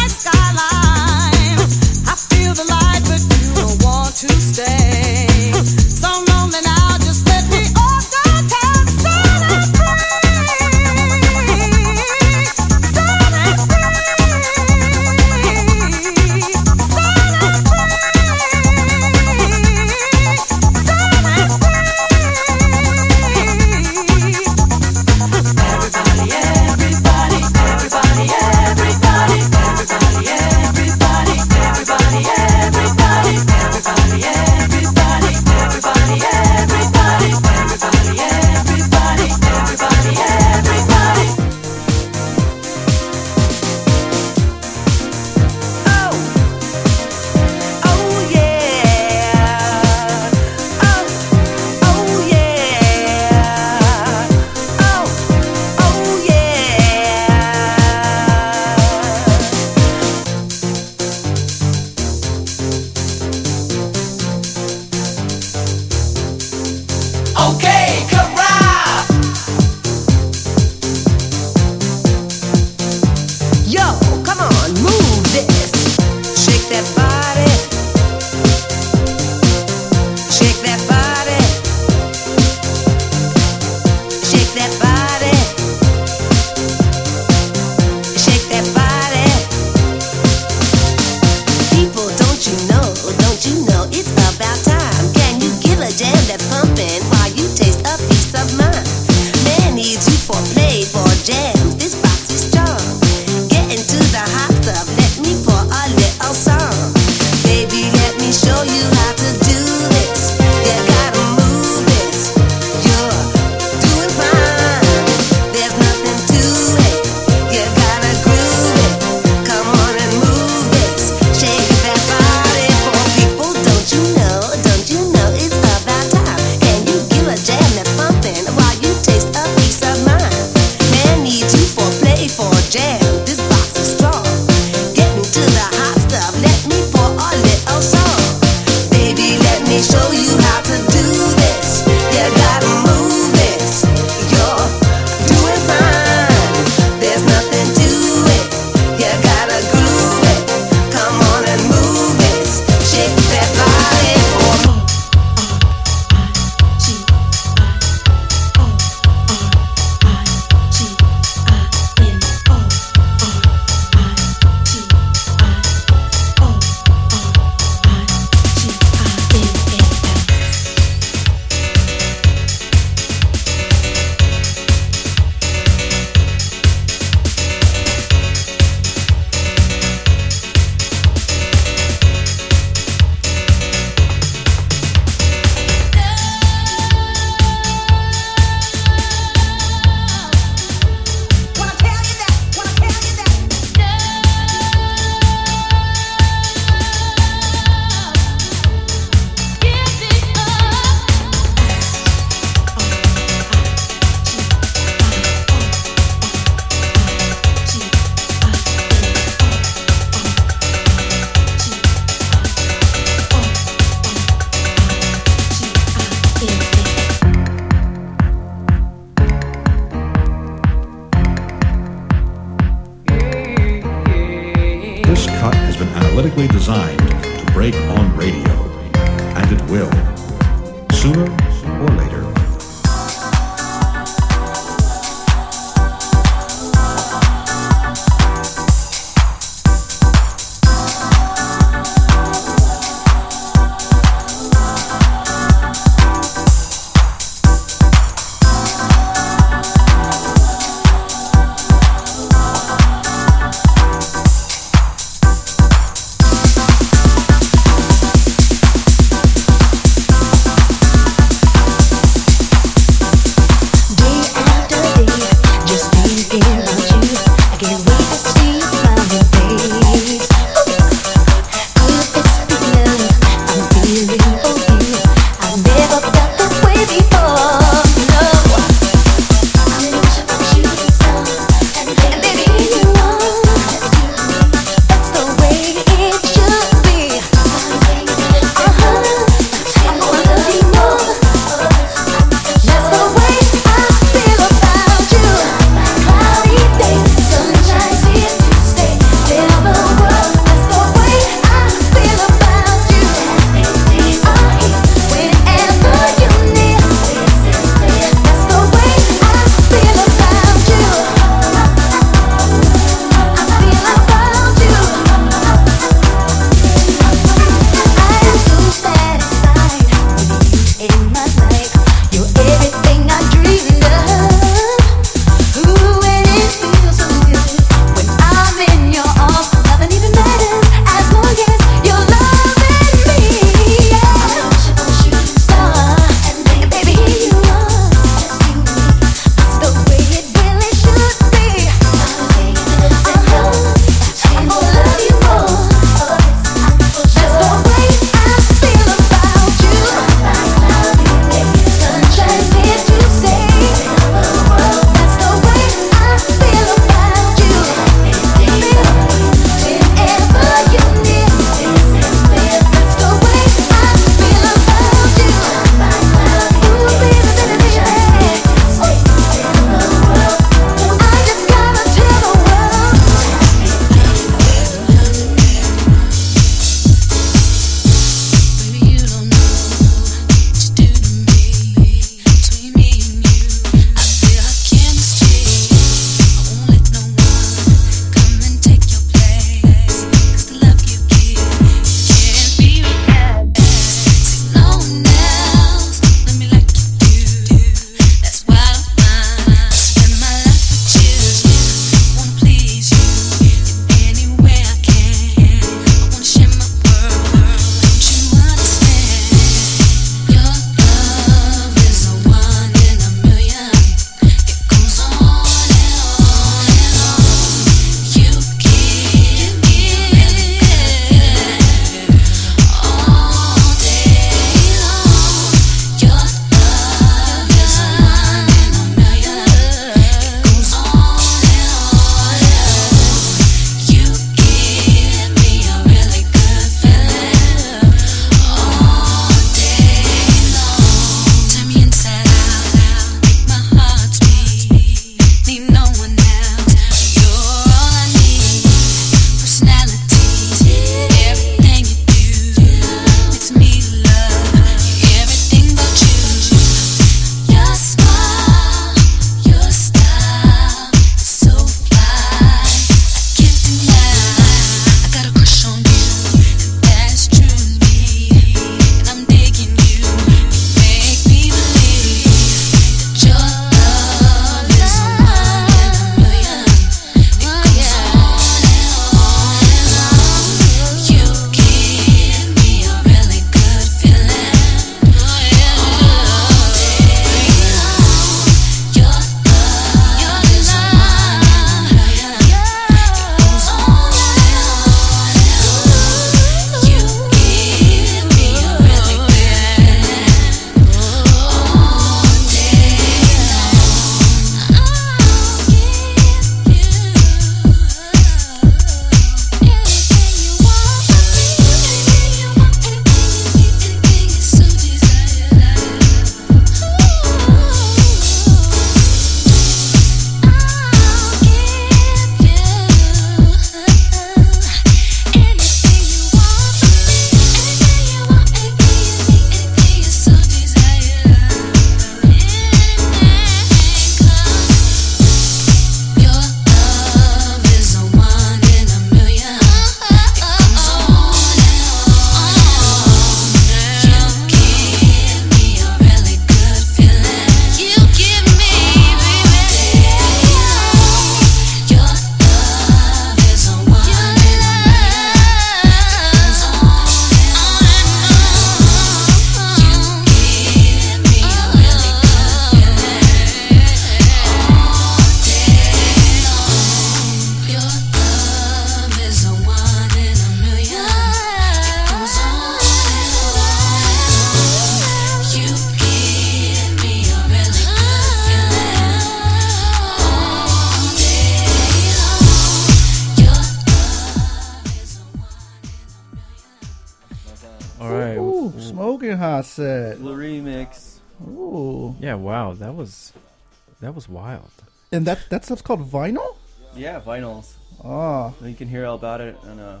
that was wild. And that that stuff's called vinyl. Yeah, vinyls. Oh. You can hear all about it on uh,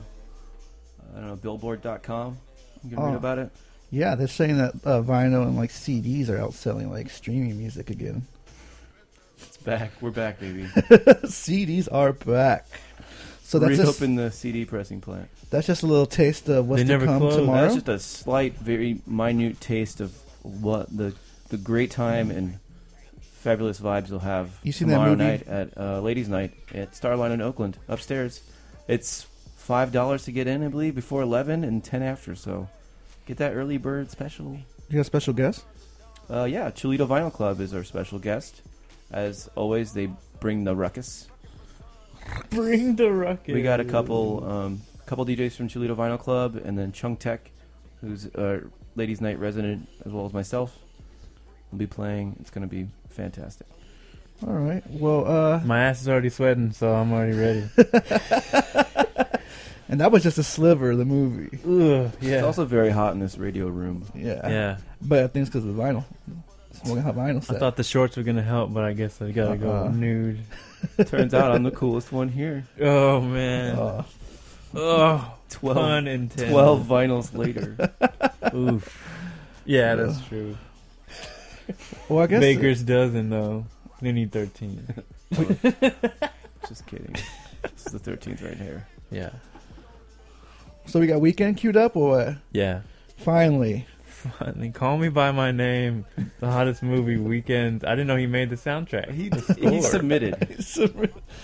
I don't know Billboard.com. You can Oh. read about it. Yeah, they're saying that uh, vinyl and like CDs are outselling like streaming music again. It's back. We're back, baby. <laughs> CDs are back. So that's just, reopen the CD pressing plant. that's just a little taste of what's They to never come close. tomorrow. That's just a slight, very minute taste of what the the great time and fabulous vibes you'll have You seen tomorrow night at uh, Ladies' Night at Starline in Oakland upstairs. It's five dollars to get in, I believe, before eleven and ten after. So get that early bird special. you got a special guest? Uh, yeah, Chulito Vinyl Club is our special guest. As always, they bring the ruckus. <laughs> Bring the ruckus. We got a couple um, couple DJs from Chulito Vinyl Club, and then Chung Tech, who's a ladies' night resident, as well as myself. will be playing. It's going to be fantastic. All right. Well, uh, My ass is already sweating, so I'm already ready. <laughs> and that was just a sliver of the movie. Ugh, yeah. It's also very hot in this radio room. Yeah. Yeah. But I think it's because of the vinyl. Smoking hot vinyl I thought the shorts were gonna help, but I guess I gotta go Uh-uh. nude. <laughs> Turns out I'm the coolest one here. Oh man. Uh, Oh, 12, pun intended. 12 vinyls later. <laughs> Oof. Yeah, that's true. Well, I guess Baker's dozen though. They need thirteen. <laughs> Oh. <laughs> Just kidding. This is the 13th right here. yeah. So we got Weeknd queued up, or what? Yeah. Finally. Finally, call me by my name. The hottest movie Weeknd. I didn't know he made the soundtrack. He, <laughs> The he submitted.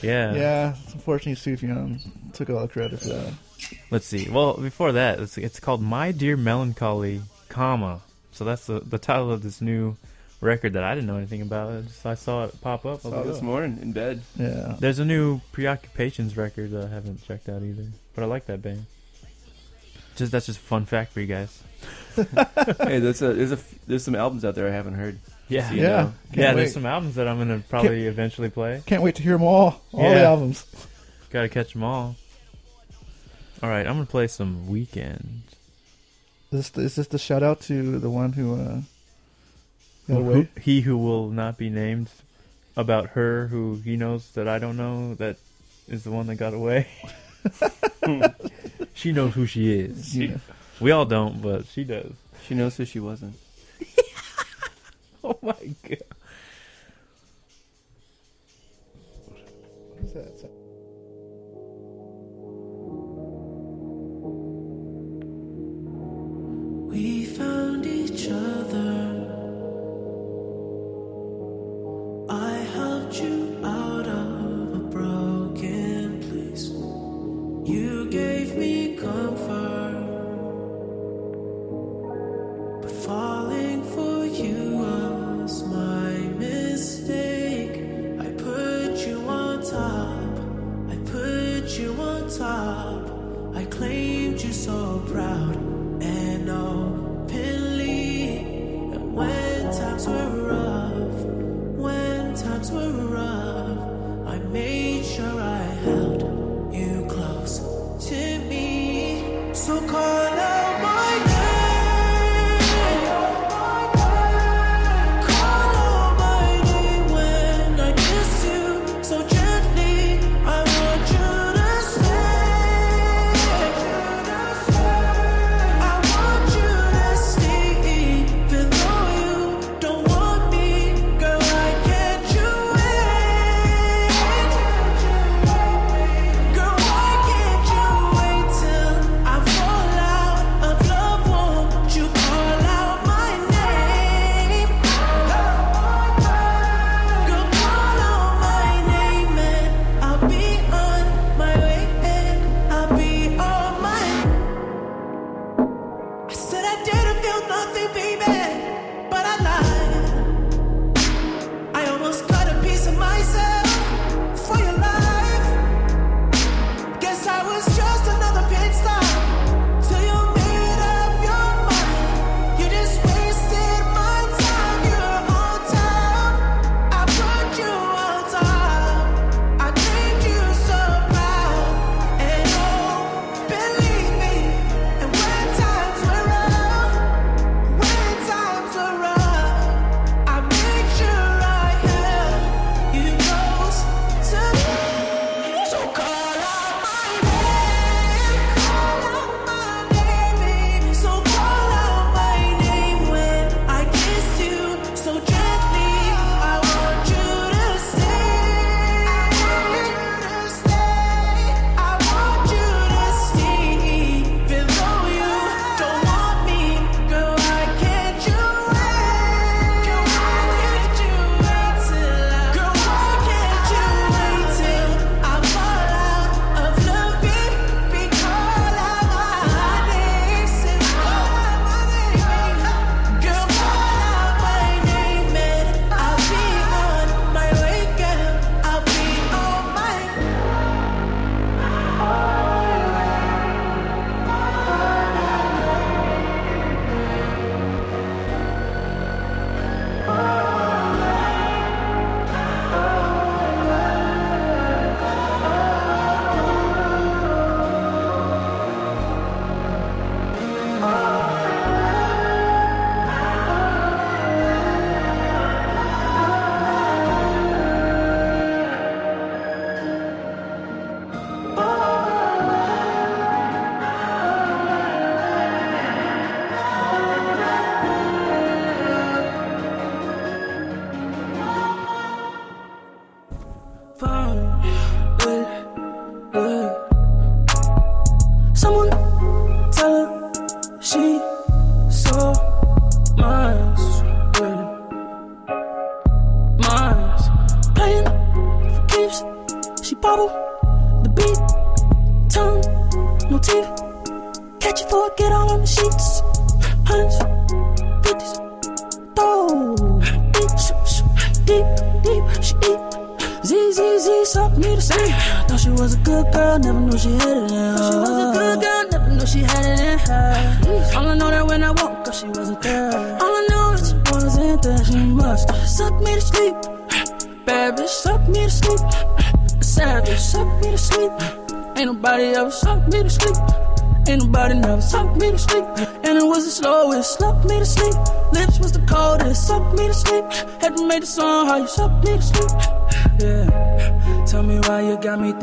Yeah. Yeah. Unfortunately, Sufjan took all the credit for that. Let's see. Well, before that, it's, it's called My Dear Melancholy, comma. So that's the the title of this new record that I didn't know anything about. I, just, I saw it pop up. Saw like, this oh. morning in bed. Yeah. There's a new Preoccupations record that I haven't checked out either, but I like that band. Just that's just a fun fact for you guys. <laughs> hey, there's a, there's a there's some albums out there I haven't heard. Yeah, so you Yeah. know. Yeah. wait. There's some albums that I'm gonna probably eventually play. Can't wait to hear them all. All the albums. Got to catch them all. All right, I'm gonna play some Weeknd. Is this, is this the shout out to the one who uh, got Who- he who will not be named about her who he knows that I don't know that is the one that got away. <laughs> she knows who she is. Yeah. We all don't, but she does. She knows who she wasn't. <laughs> Oh my god. What is that? We found each other.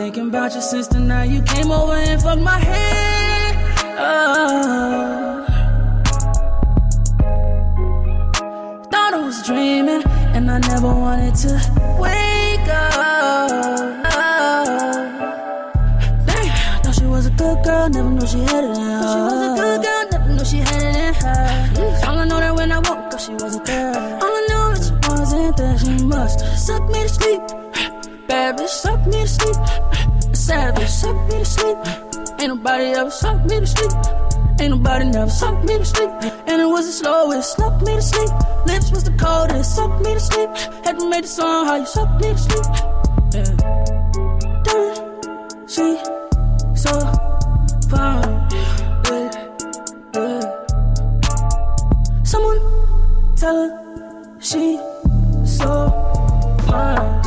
Thinking about your sister. Now you came over and fucked my head. Oh. Thought I was dreaming, and I never wanted to wake up. Damn, thought she was a good girl, never knew she had it in her. She was a good girl, never knew she had it in her. Mm. All I know that when I woke up, she wasn't there. All I know is she wasn't there. She must suck me to sleep. Bad bitch, nobody ever sucked me to sleep. Ain't nobody never sucked me to sleep. And it was the slowest, sucked me to sleep. Lips was the coldest, sucked me to sleep. Had to make the song how you sucked me to sleep. Yeah. Damn, she so fine. Yeah, yeah. Someone tell her she so nice.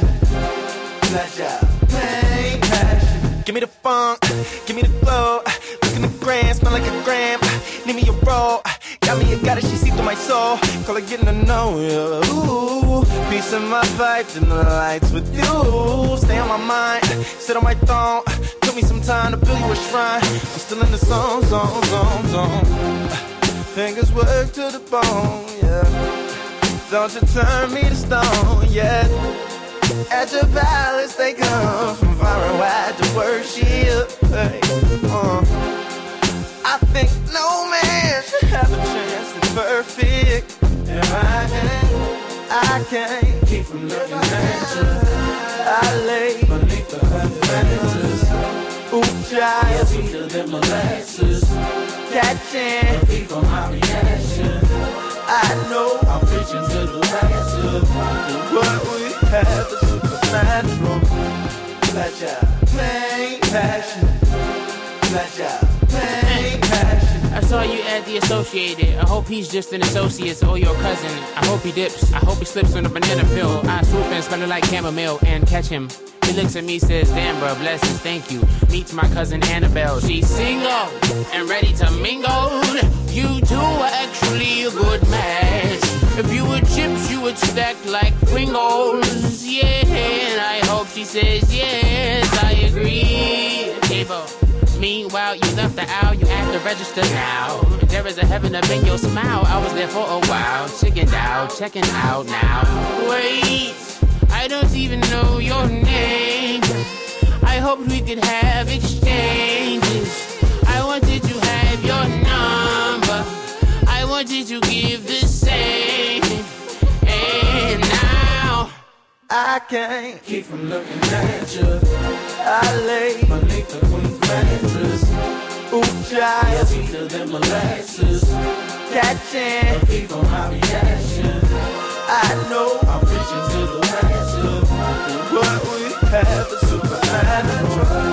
Passion. Pleasure pain, passion. Give me the funk, give me the glow. Look in the gram, smell like a gram. Need me a roll. Got me a goddess, she see through my soul. Call her getting to know you. Ooh, peace in my vibes and the lights with you. Stay on my mind, sit on my throne. Took me some time to build you a shrine. I'm still in the zone, zone, zone, zone. Fingers work to the bone, yeah. Don't you turn me to stone, yeah. At your palace, they come from far and wide to worship. Uh. I think no man should have a chance at perfect. And I can't, I can't keep from looking at you. I lay beneath the mattress. Ooh, child, sweeter than molasses. Catching beat from my reaction. I know I'm preaching to the masses. What we have is supernatural. Pleasure, pain, passion. Pleasure, passion. Saw you at the Associated. I hope he's just an associate or your cousin. I hope he dips. I hope he slips on a banana pill. I swoop and smell it like chamomile and catch him. He looks at me, says, Damn, bro, blessings, thank you. Meets my cousin Annabelle. She's single and ready to mingle. You two are actually a good match. If you were chips, you would stack like Pringles. Yeah, and I hope she says yes. I agree. Table. Meanwhile, you left the aisle, you at the register now. There is a heaven up in your smile. I was there for a while, chickened out, checking out now. Wait, I don't even know your name. I hoped we could have exchanges. I wanted to have your number. I wanted to give the same. And now. I can't keep from looking at you. I lay beneath the mattress. Ooh, child, sweeter than molasses. Catching a beat from my reaction. I know I'm preaching to the masses. What we have is supernatural. Pleasure,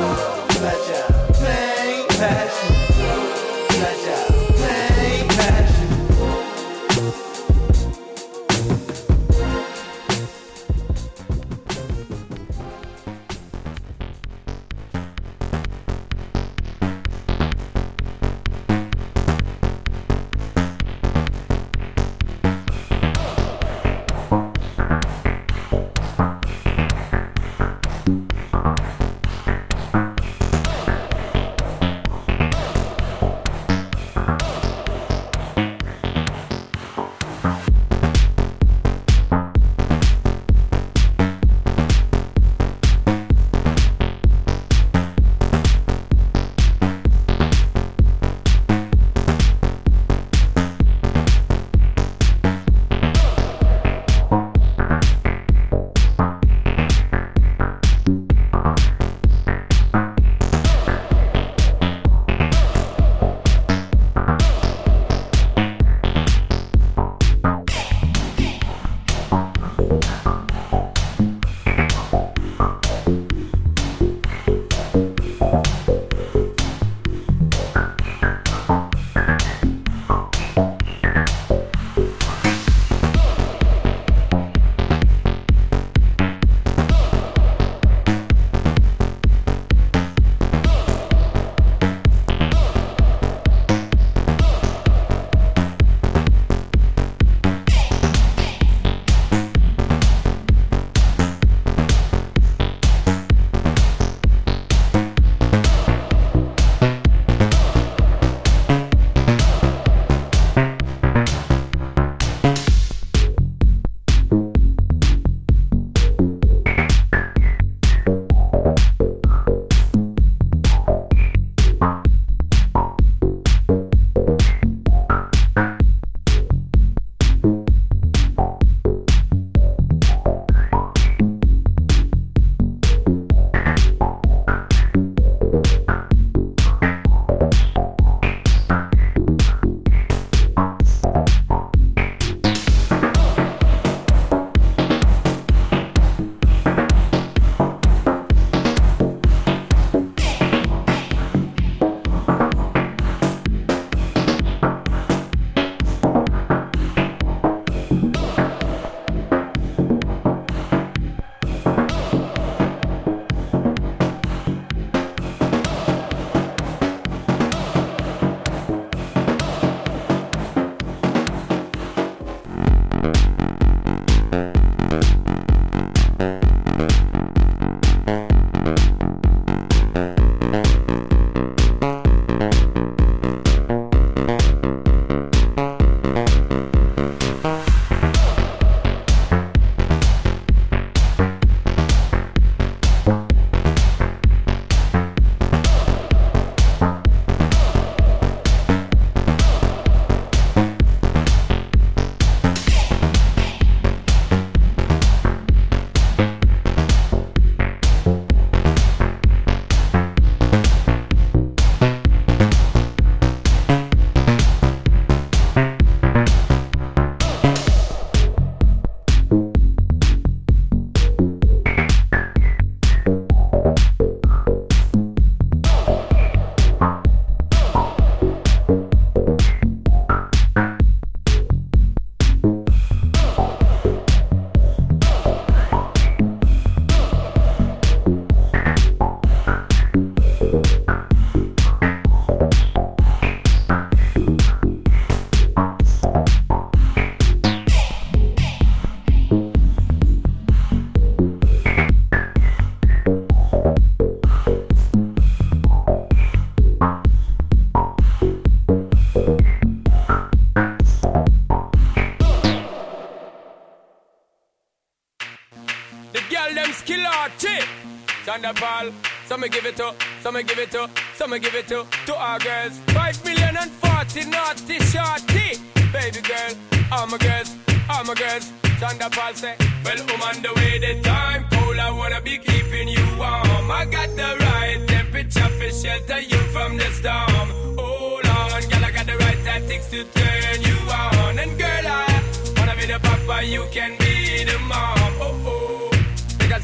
me give it to, some me give it to, some me give it to, to our girls. Five million and forty naughty shorty. Baby girl, all my girls, all my girls. Sean da Paul say,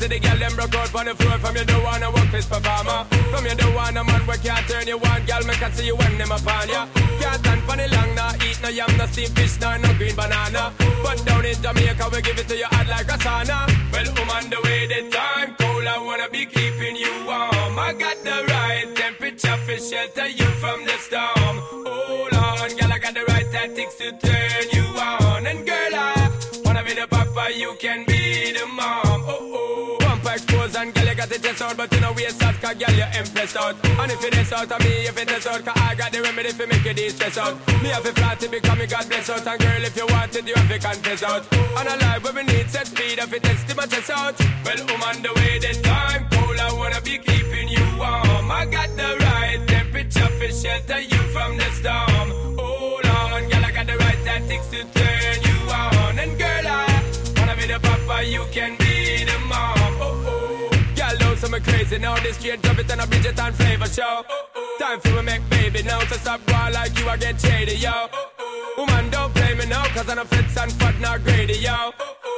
the girl them broke out on the floor. From you don't wanna work this performer. From you don't wanna man where can't turn you on. Girl, me can see you when them upon ya. Can't stand for the long, nah Eat no yam, no steamed fish, nah, no green banana. But down in Jamaica, we give it to you hot like a sauna. Well, I'm the way, the time cold I wanna be keeping you warm. I got the right temperature for shelter you from the storm. Hold on, girl, I got the right tactics to turn you on. And girl, I wanna be the papa, you can got the chest out But you know waist out, cause girl, you impressed out. And if it is out of me, if it is out Cause I got the remedy for make you de-stress out. Me have a flat to become me God bless out. And girl, if you want it, you have to confess out. And a life where we need set speed If it is to my chest out. Well, I'm on the way, the time cold I wanna be keeping you warm. I got the right temperature for shelter you from the storm. Hold on, girl, I got the right tactics to turn you on. And girl, I wanna be the papa, you can be the mom. Oh oh, those some crazy now. This straight drop it and a Bridget and flavor show. Time for me make baby now. So stop going like you, I get shady, yo. Woman, don't play me now, cause I'm a fits and fat, not greedy, yo.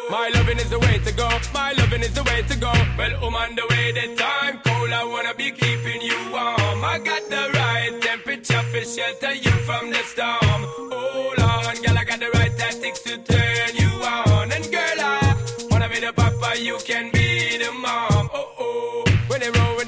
My loving is the way to go. My loving is the way to go. Well, on the way, the time cold. I wanna be keeping you warm. I got the right temperature for shelter you from the storm. Hold on, girl, I got the right tactics to turn you on. And girl, I wanna be the papa, you can be the mom. Oh, oh.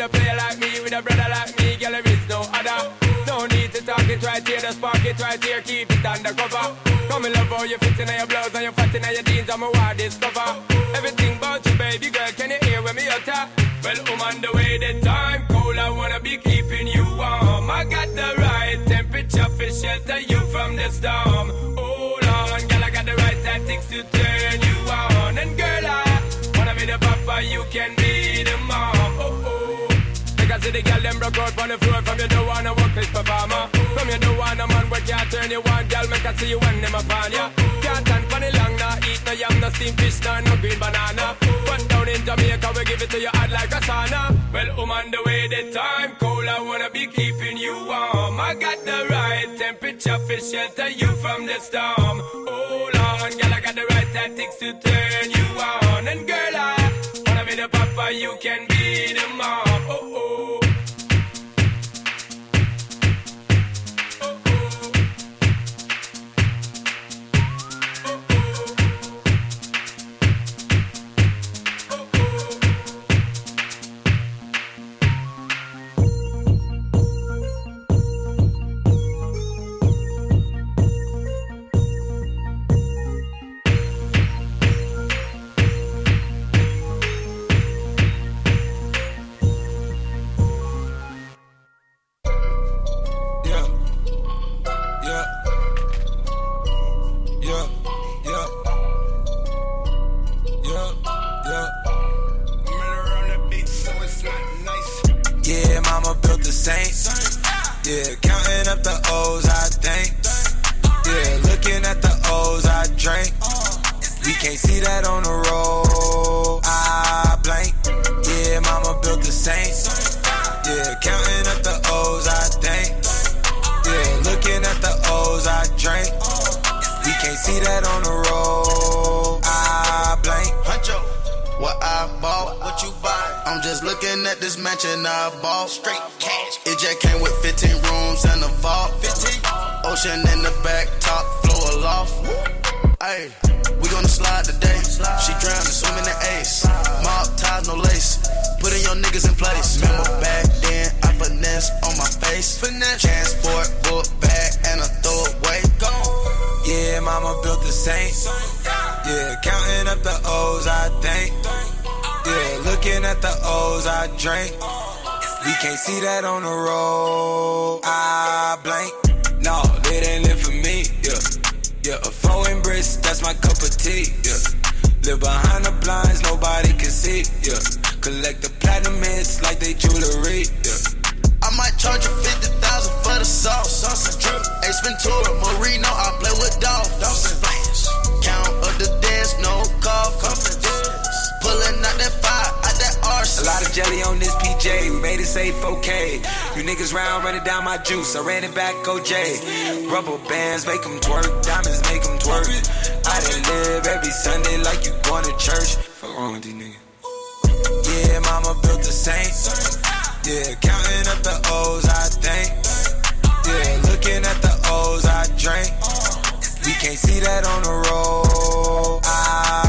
A player like me, with a brother like me, girl, there is no other. No need to talk it right here, the spark it right here, keep it undercover. Come in love how you fit in your blouse and you fat in your jeans, I'm a wild discover. Everything about you, baby girl, can you hear when me utter? Well, I'm on the way, the time cold, I wanna be keeping you warm. I got the right temperature for shelter you from the storm. Hold on, girl, I got the right tactics to turn you on. And girl, I wanna be the papa, you can be the mom. Oh, oh. Because the girl them broke out on the floor. From you don't wanna work this performer From you don't wanna man where can't turn you on. Girl, make I see you when them upon ya. Can't stand for the long, nah Eat no yam, no steamed fish, nah, no green banana. But down in Jamaica, we give it to you hot like a sauna. Well, I'm on the way, the time cold I wanna be keeping you warm. I got the right temperature for shelter you from the storm. Hold on, girl, I got the right tactics to turn you on. And girl, I be the papa, you can be the mom. Oh, oh Yeah, counting up the O's, I think. Yeah, looking at the O's, I drink. We can't see that on the road, I blank. No, didn't live for me, yeah. Yeah, a four and brisk—that's my cup of tea, yeah. Live behind the blinds, nobody can see, yeah. Collect the platinum hits like they jewelry, yeah. I might charge you 50,000 for the sauce. Sauce and drip. Ace Ventura, Marino, I play with dogs no. Pulling out that fire, out that. A lot of jelly on this PJ, we made it safe, okay. You niggas round, running down my juice, I ran it back, OJ. Rubber bands make them twerk, diamonds make them twerk. I live every Sunday like you going to church. Fuck wrong with these niggas. Yeah, mama built the saint. Yeah, counting up the O's, I think. Yeah, looking at the O's, I drink. We can't see that on the road. I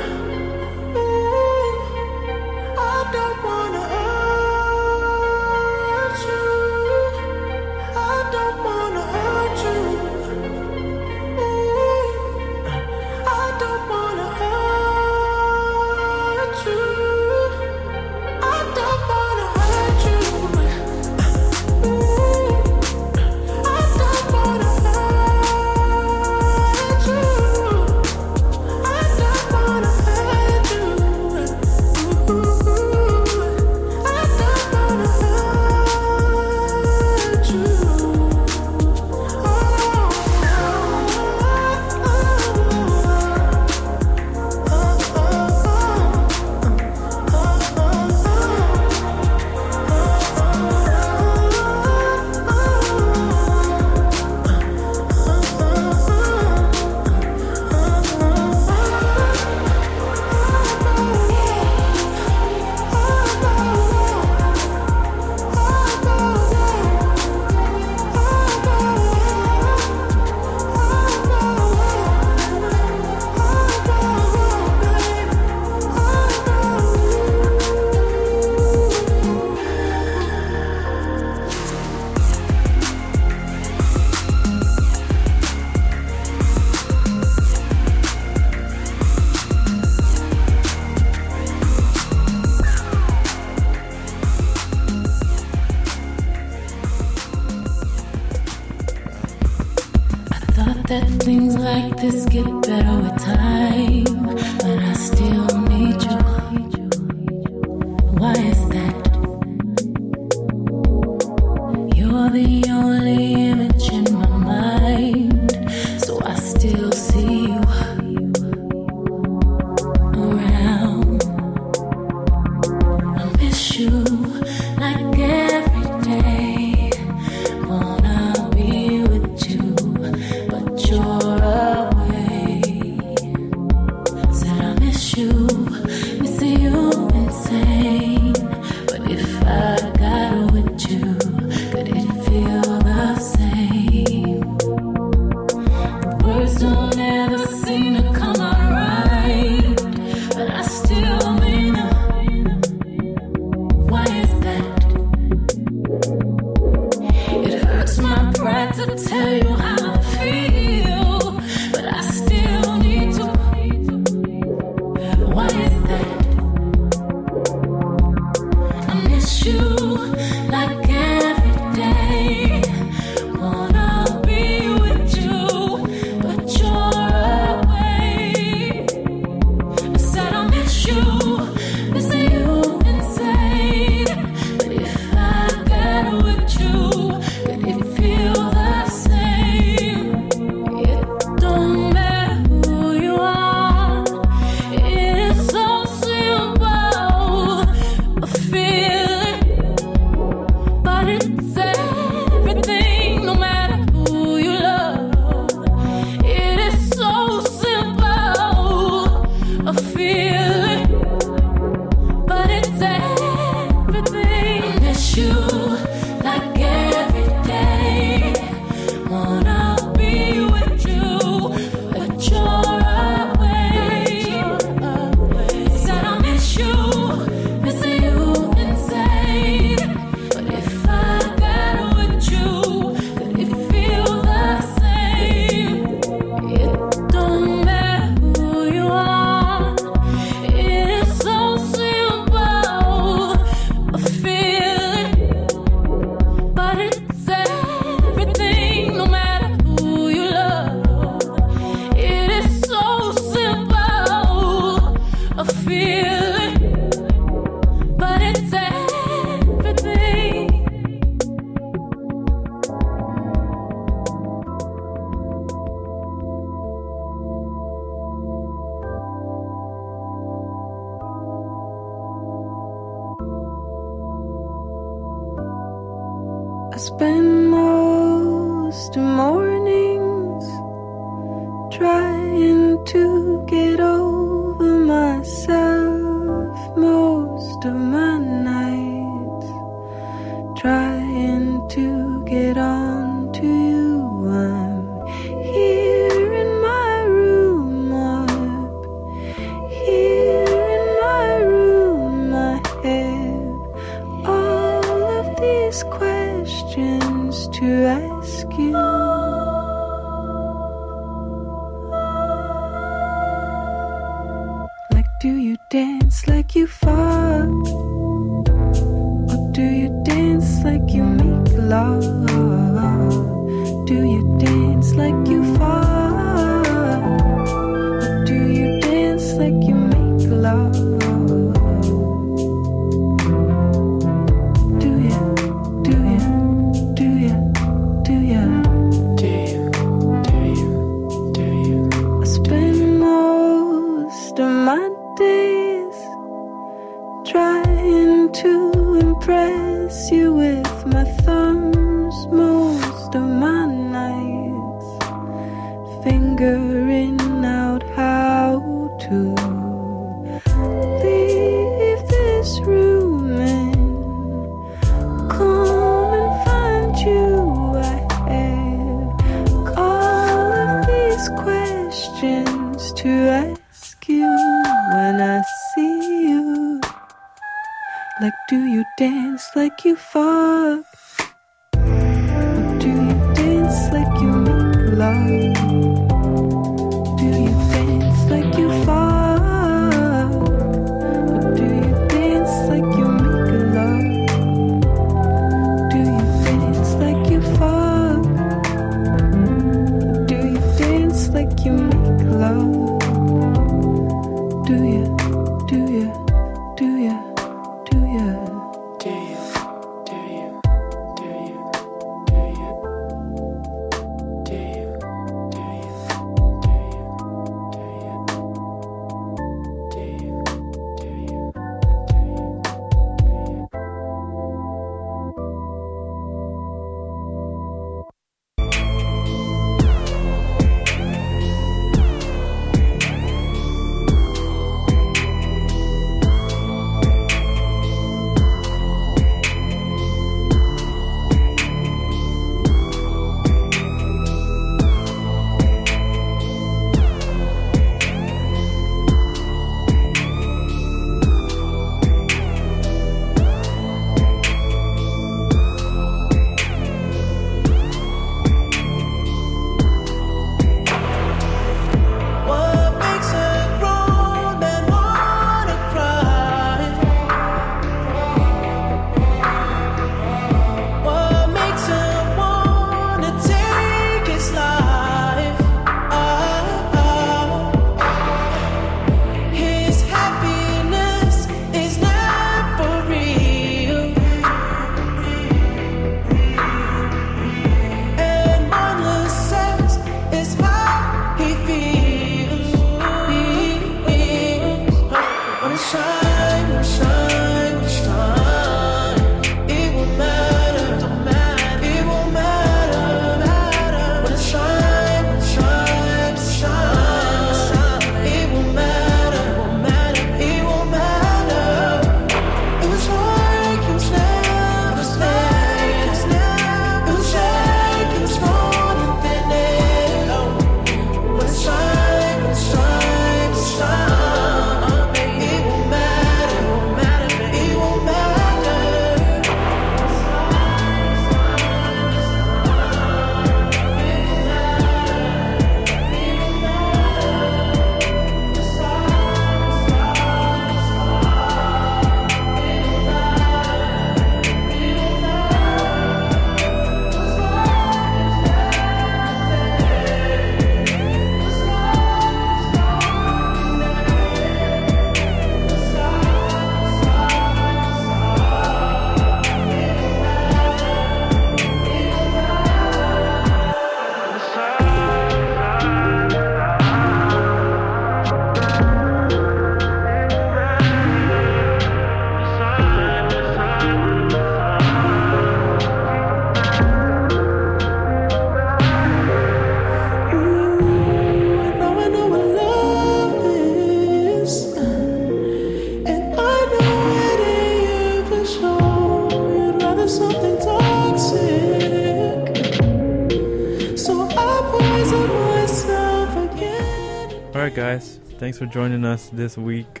Thanks for joining us this week.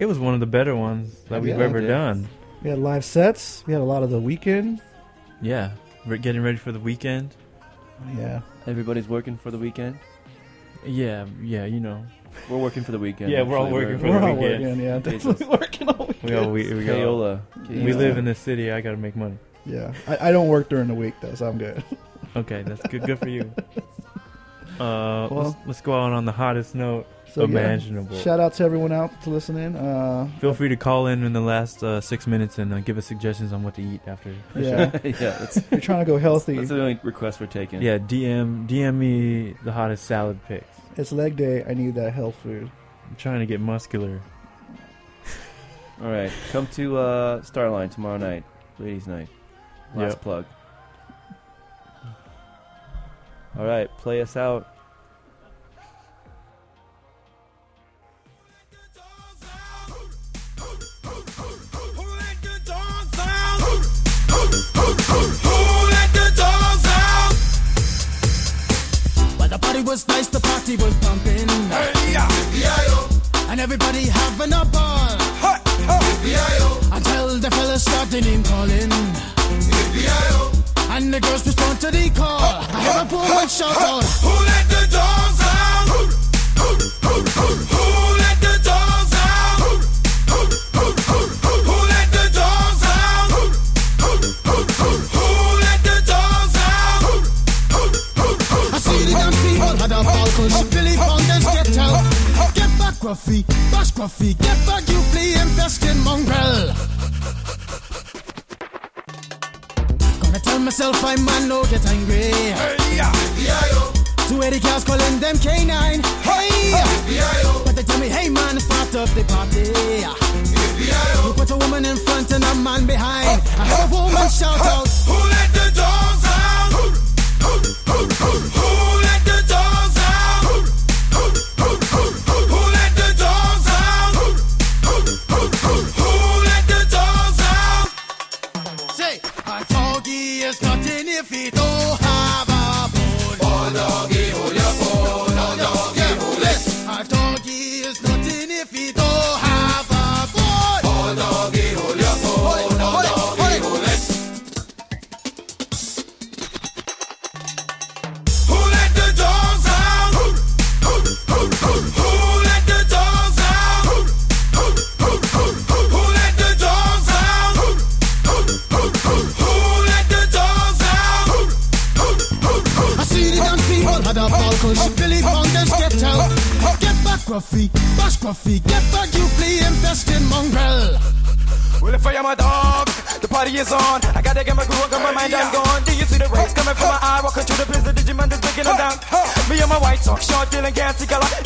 It was one of the better ones that we've Yeah, ever done. We had live sets. We had a lot of the weekend. Yeah, we're getting ready for the weekend. Yeah. Everybody's working for the weekend. Yeah, yeah, you know. We're working for the weekend. Yeah, we're all actually. working for We're the all weekend. working, yeah, Jesus. definitely <laughs> working all weekend. We all we, we, all, Payola. we live in the city. I gotta make money. Yeah, I, I don't work during the week though, so I'm good. Okay, that's good. Good for you. <laughs> Uh, Well- let's, let's go out on the hottest note So, yeah, imaginable. shout out to everyone out to listen in. Uh, Feel free to call in in the last uh, six minutes and uh, give us suggestions on what to eat after. the Yeah. show. <laughs> yeah, that's, We're trying to go healthy. That's the only request we're taking. Yeah, DM DM me the hottest salad picks. it's leg day. I need that health food. I'm trying to get muscular. All right, come to uh, Starline tomorrow night, ladies' night. Last Yep. plug. All right, play us out. But the party was nice, the party was pumping. And everybody having a ball. Until the fellas started name calling. And the girls respond to the call. I hear a woman shout out. Who let the dogs out? Who let the dogs out? Who let the dogs out? Who let the dogs out? I see the dance people had a ball cause Billy Bongers get out. Get back, Gruffy, bash Gruffy, get back, you flea infested mongrel. Myself I man no get angry. Two eighty cars calling them K9. Hey, but they tell me, hey man, part of the party. You put a woman in front and a man behind. I heard a woman shout out, Who let the dogs out? Who? Let the dogs Talk, short, dealing, gassy color.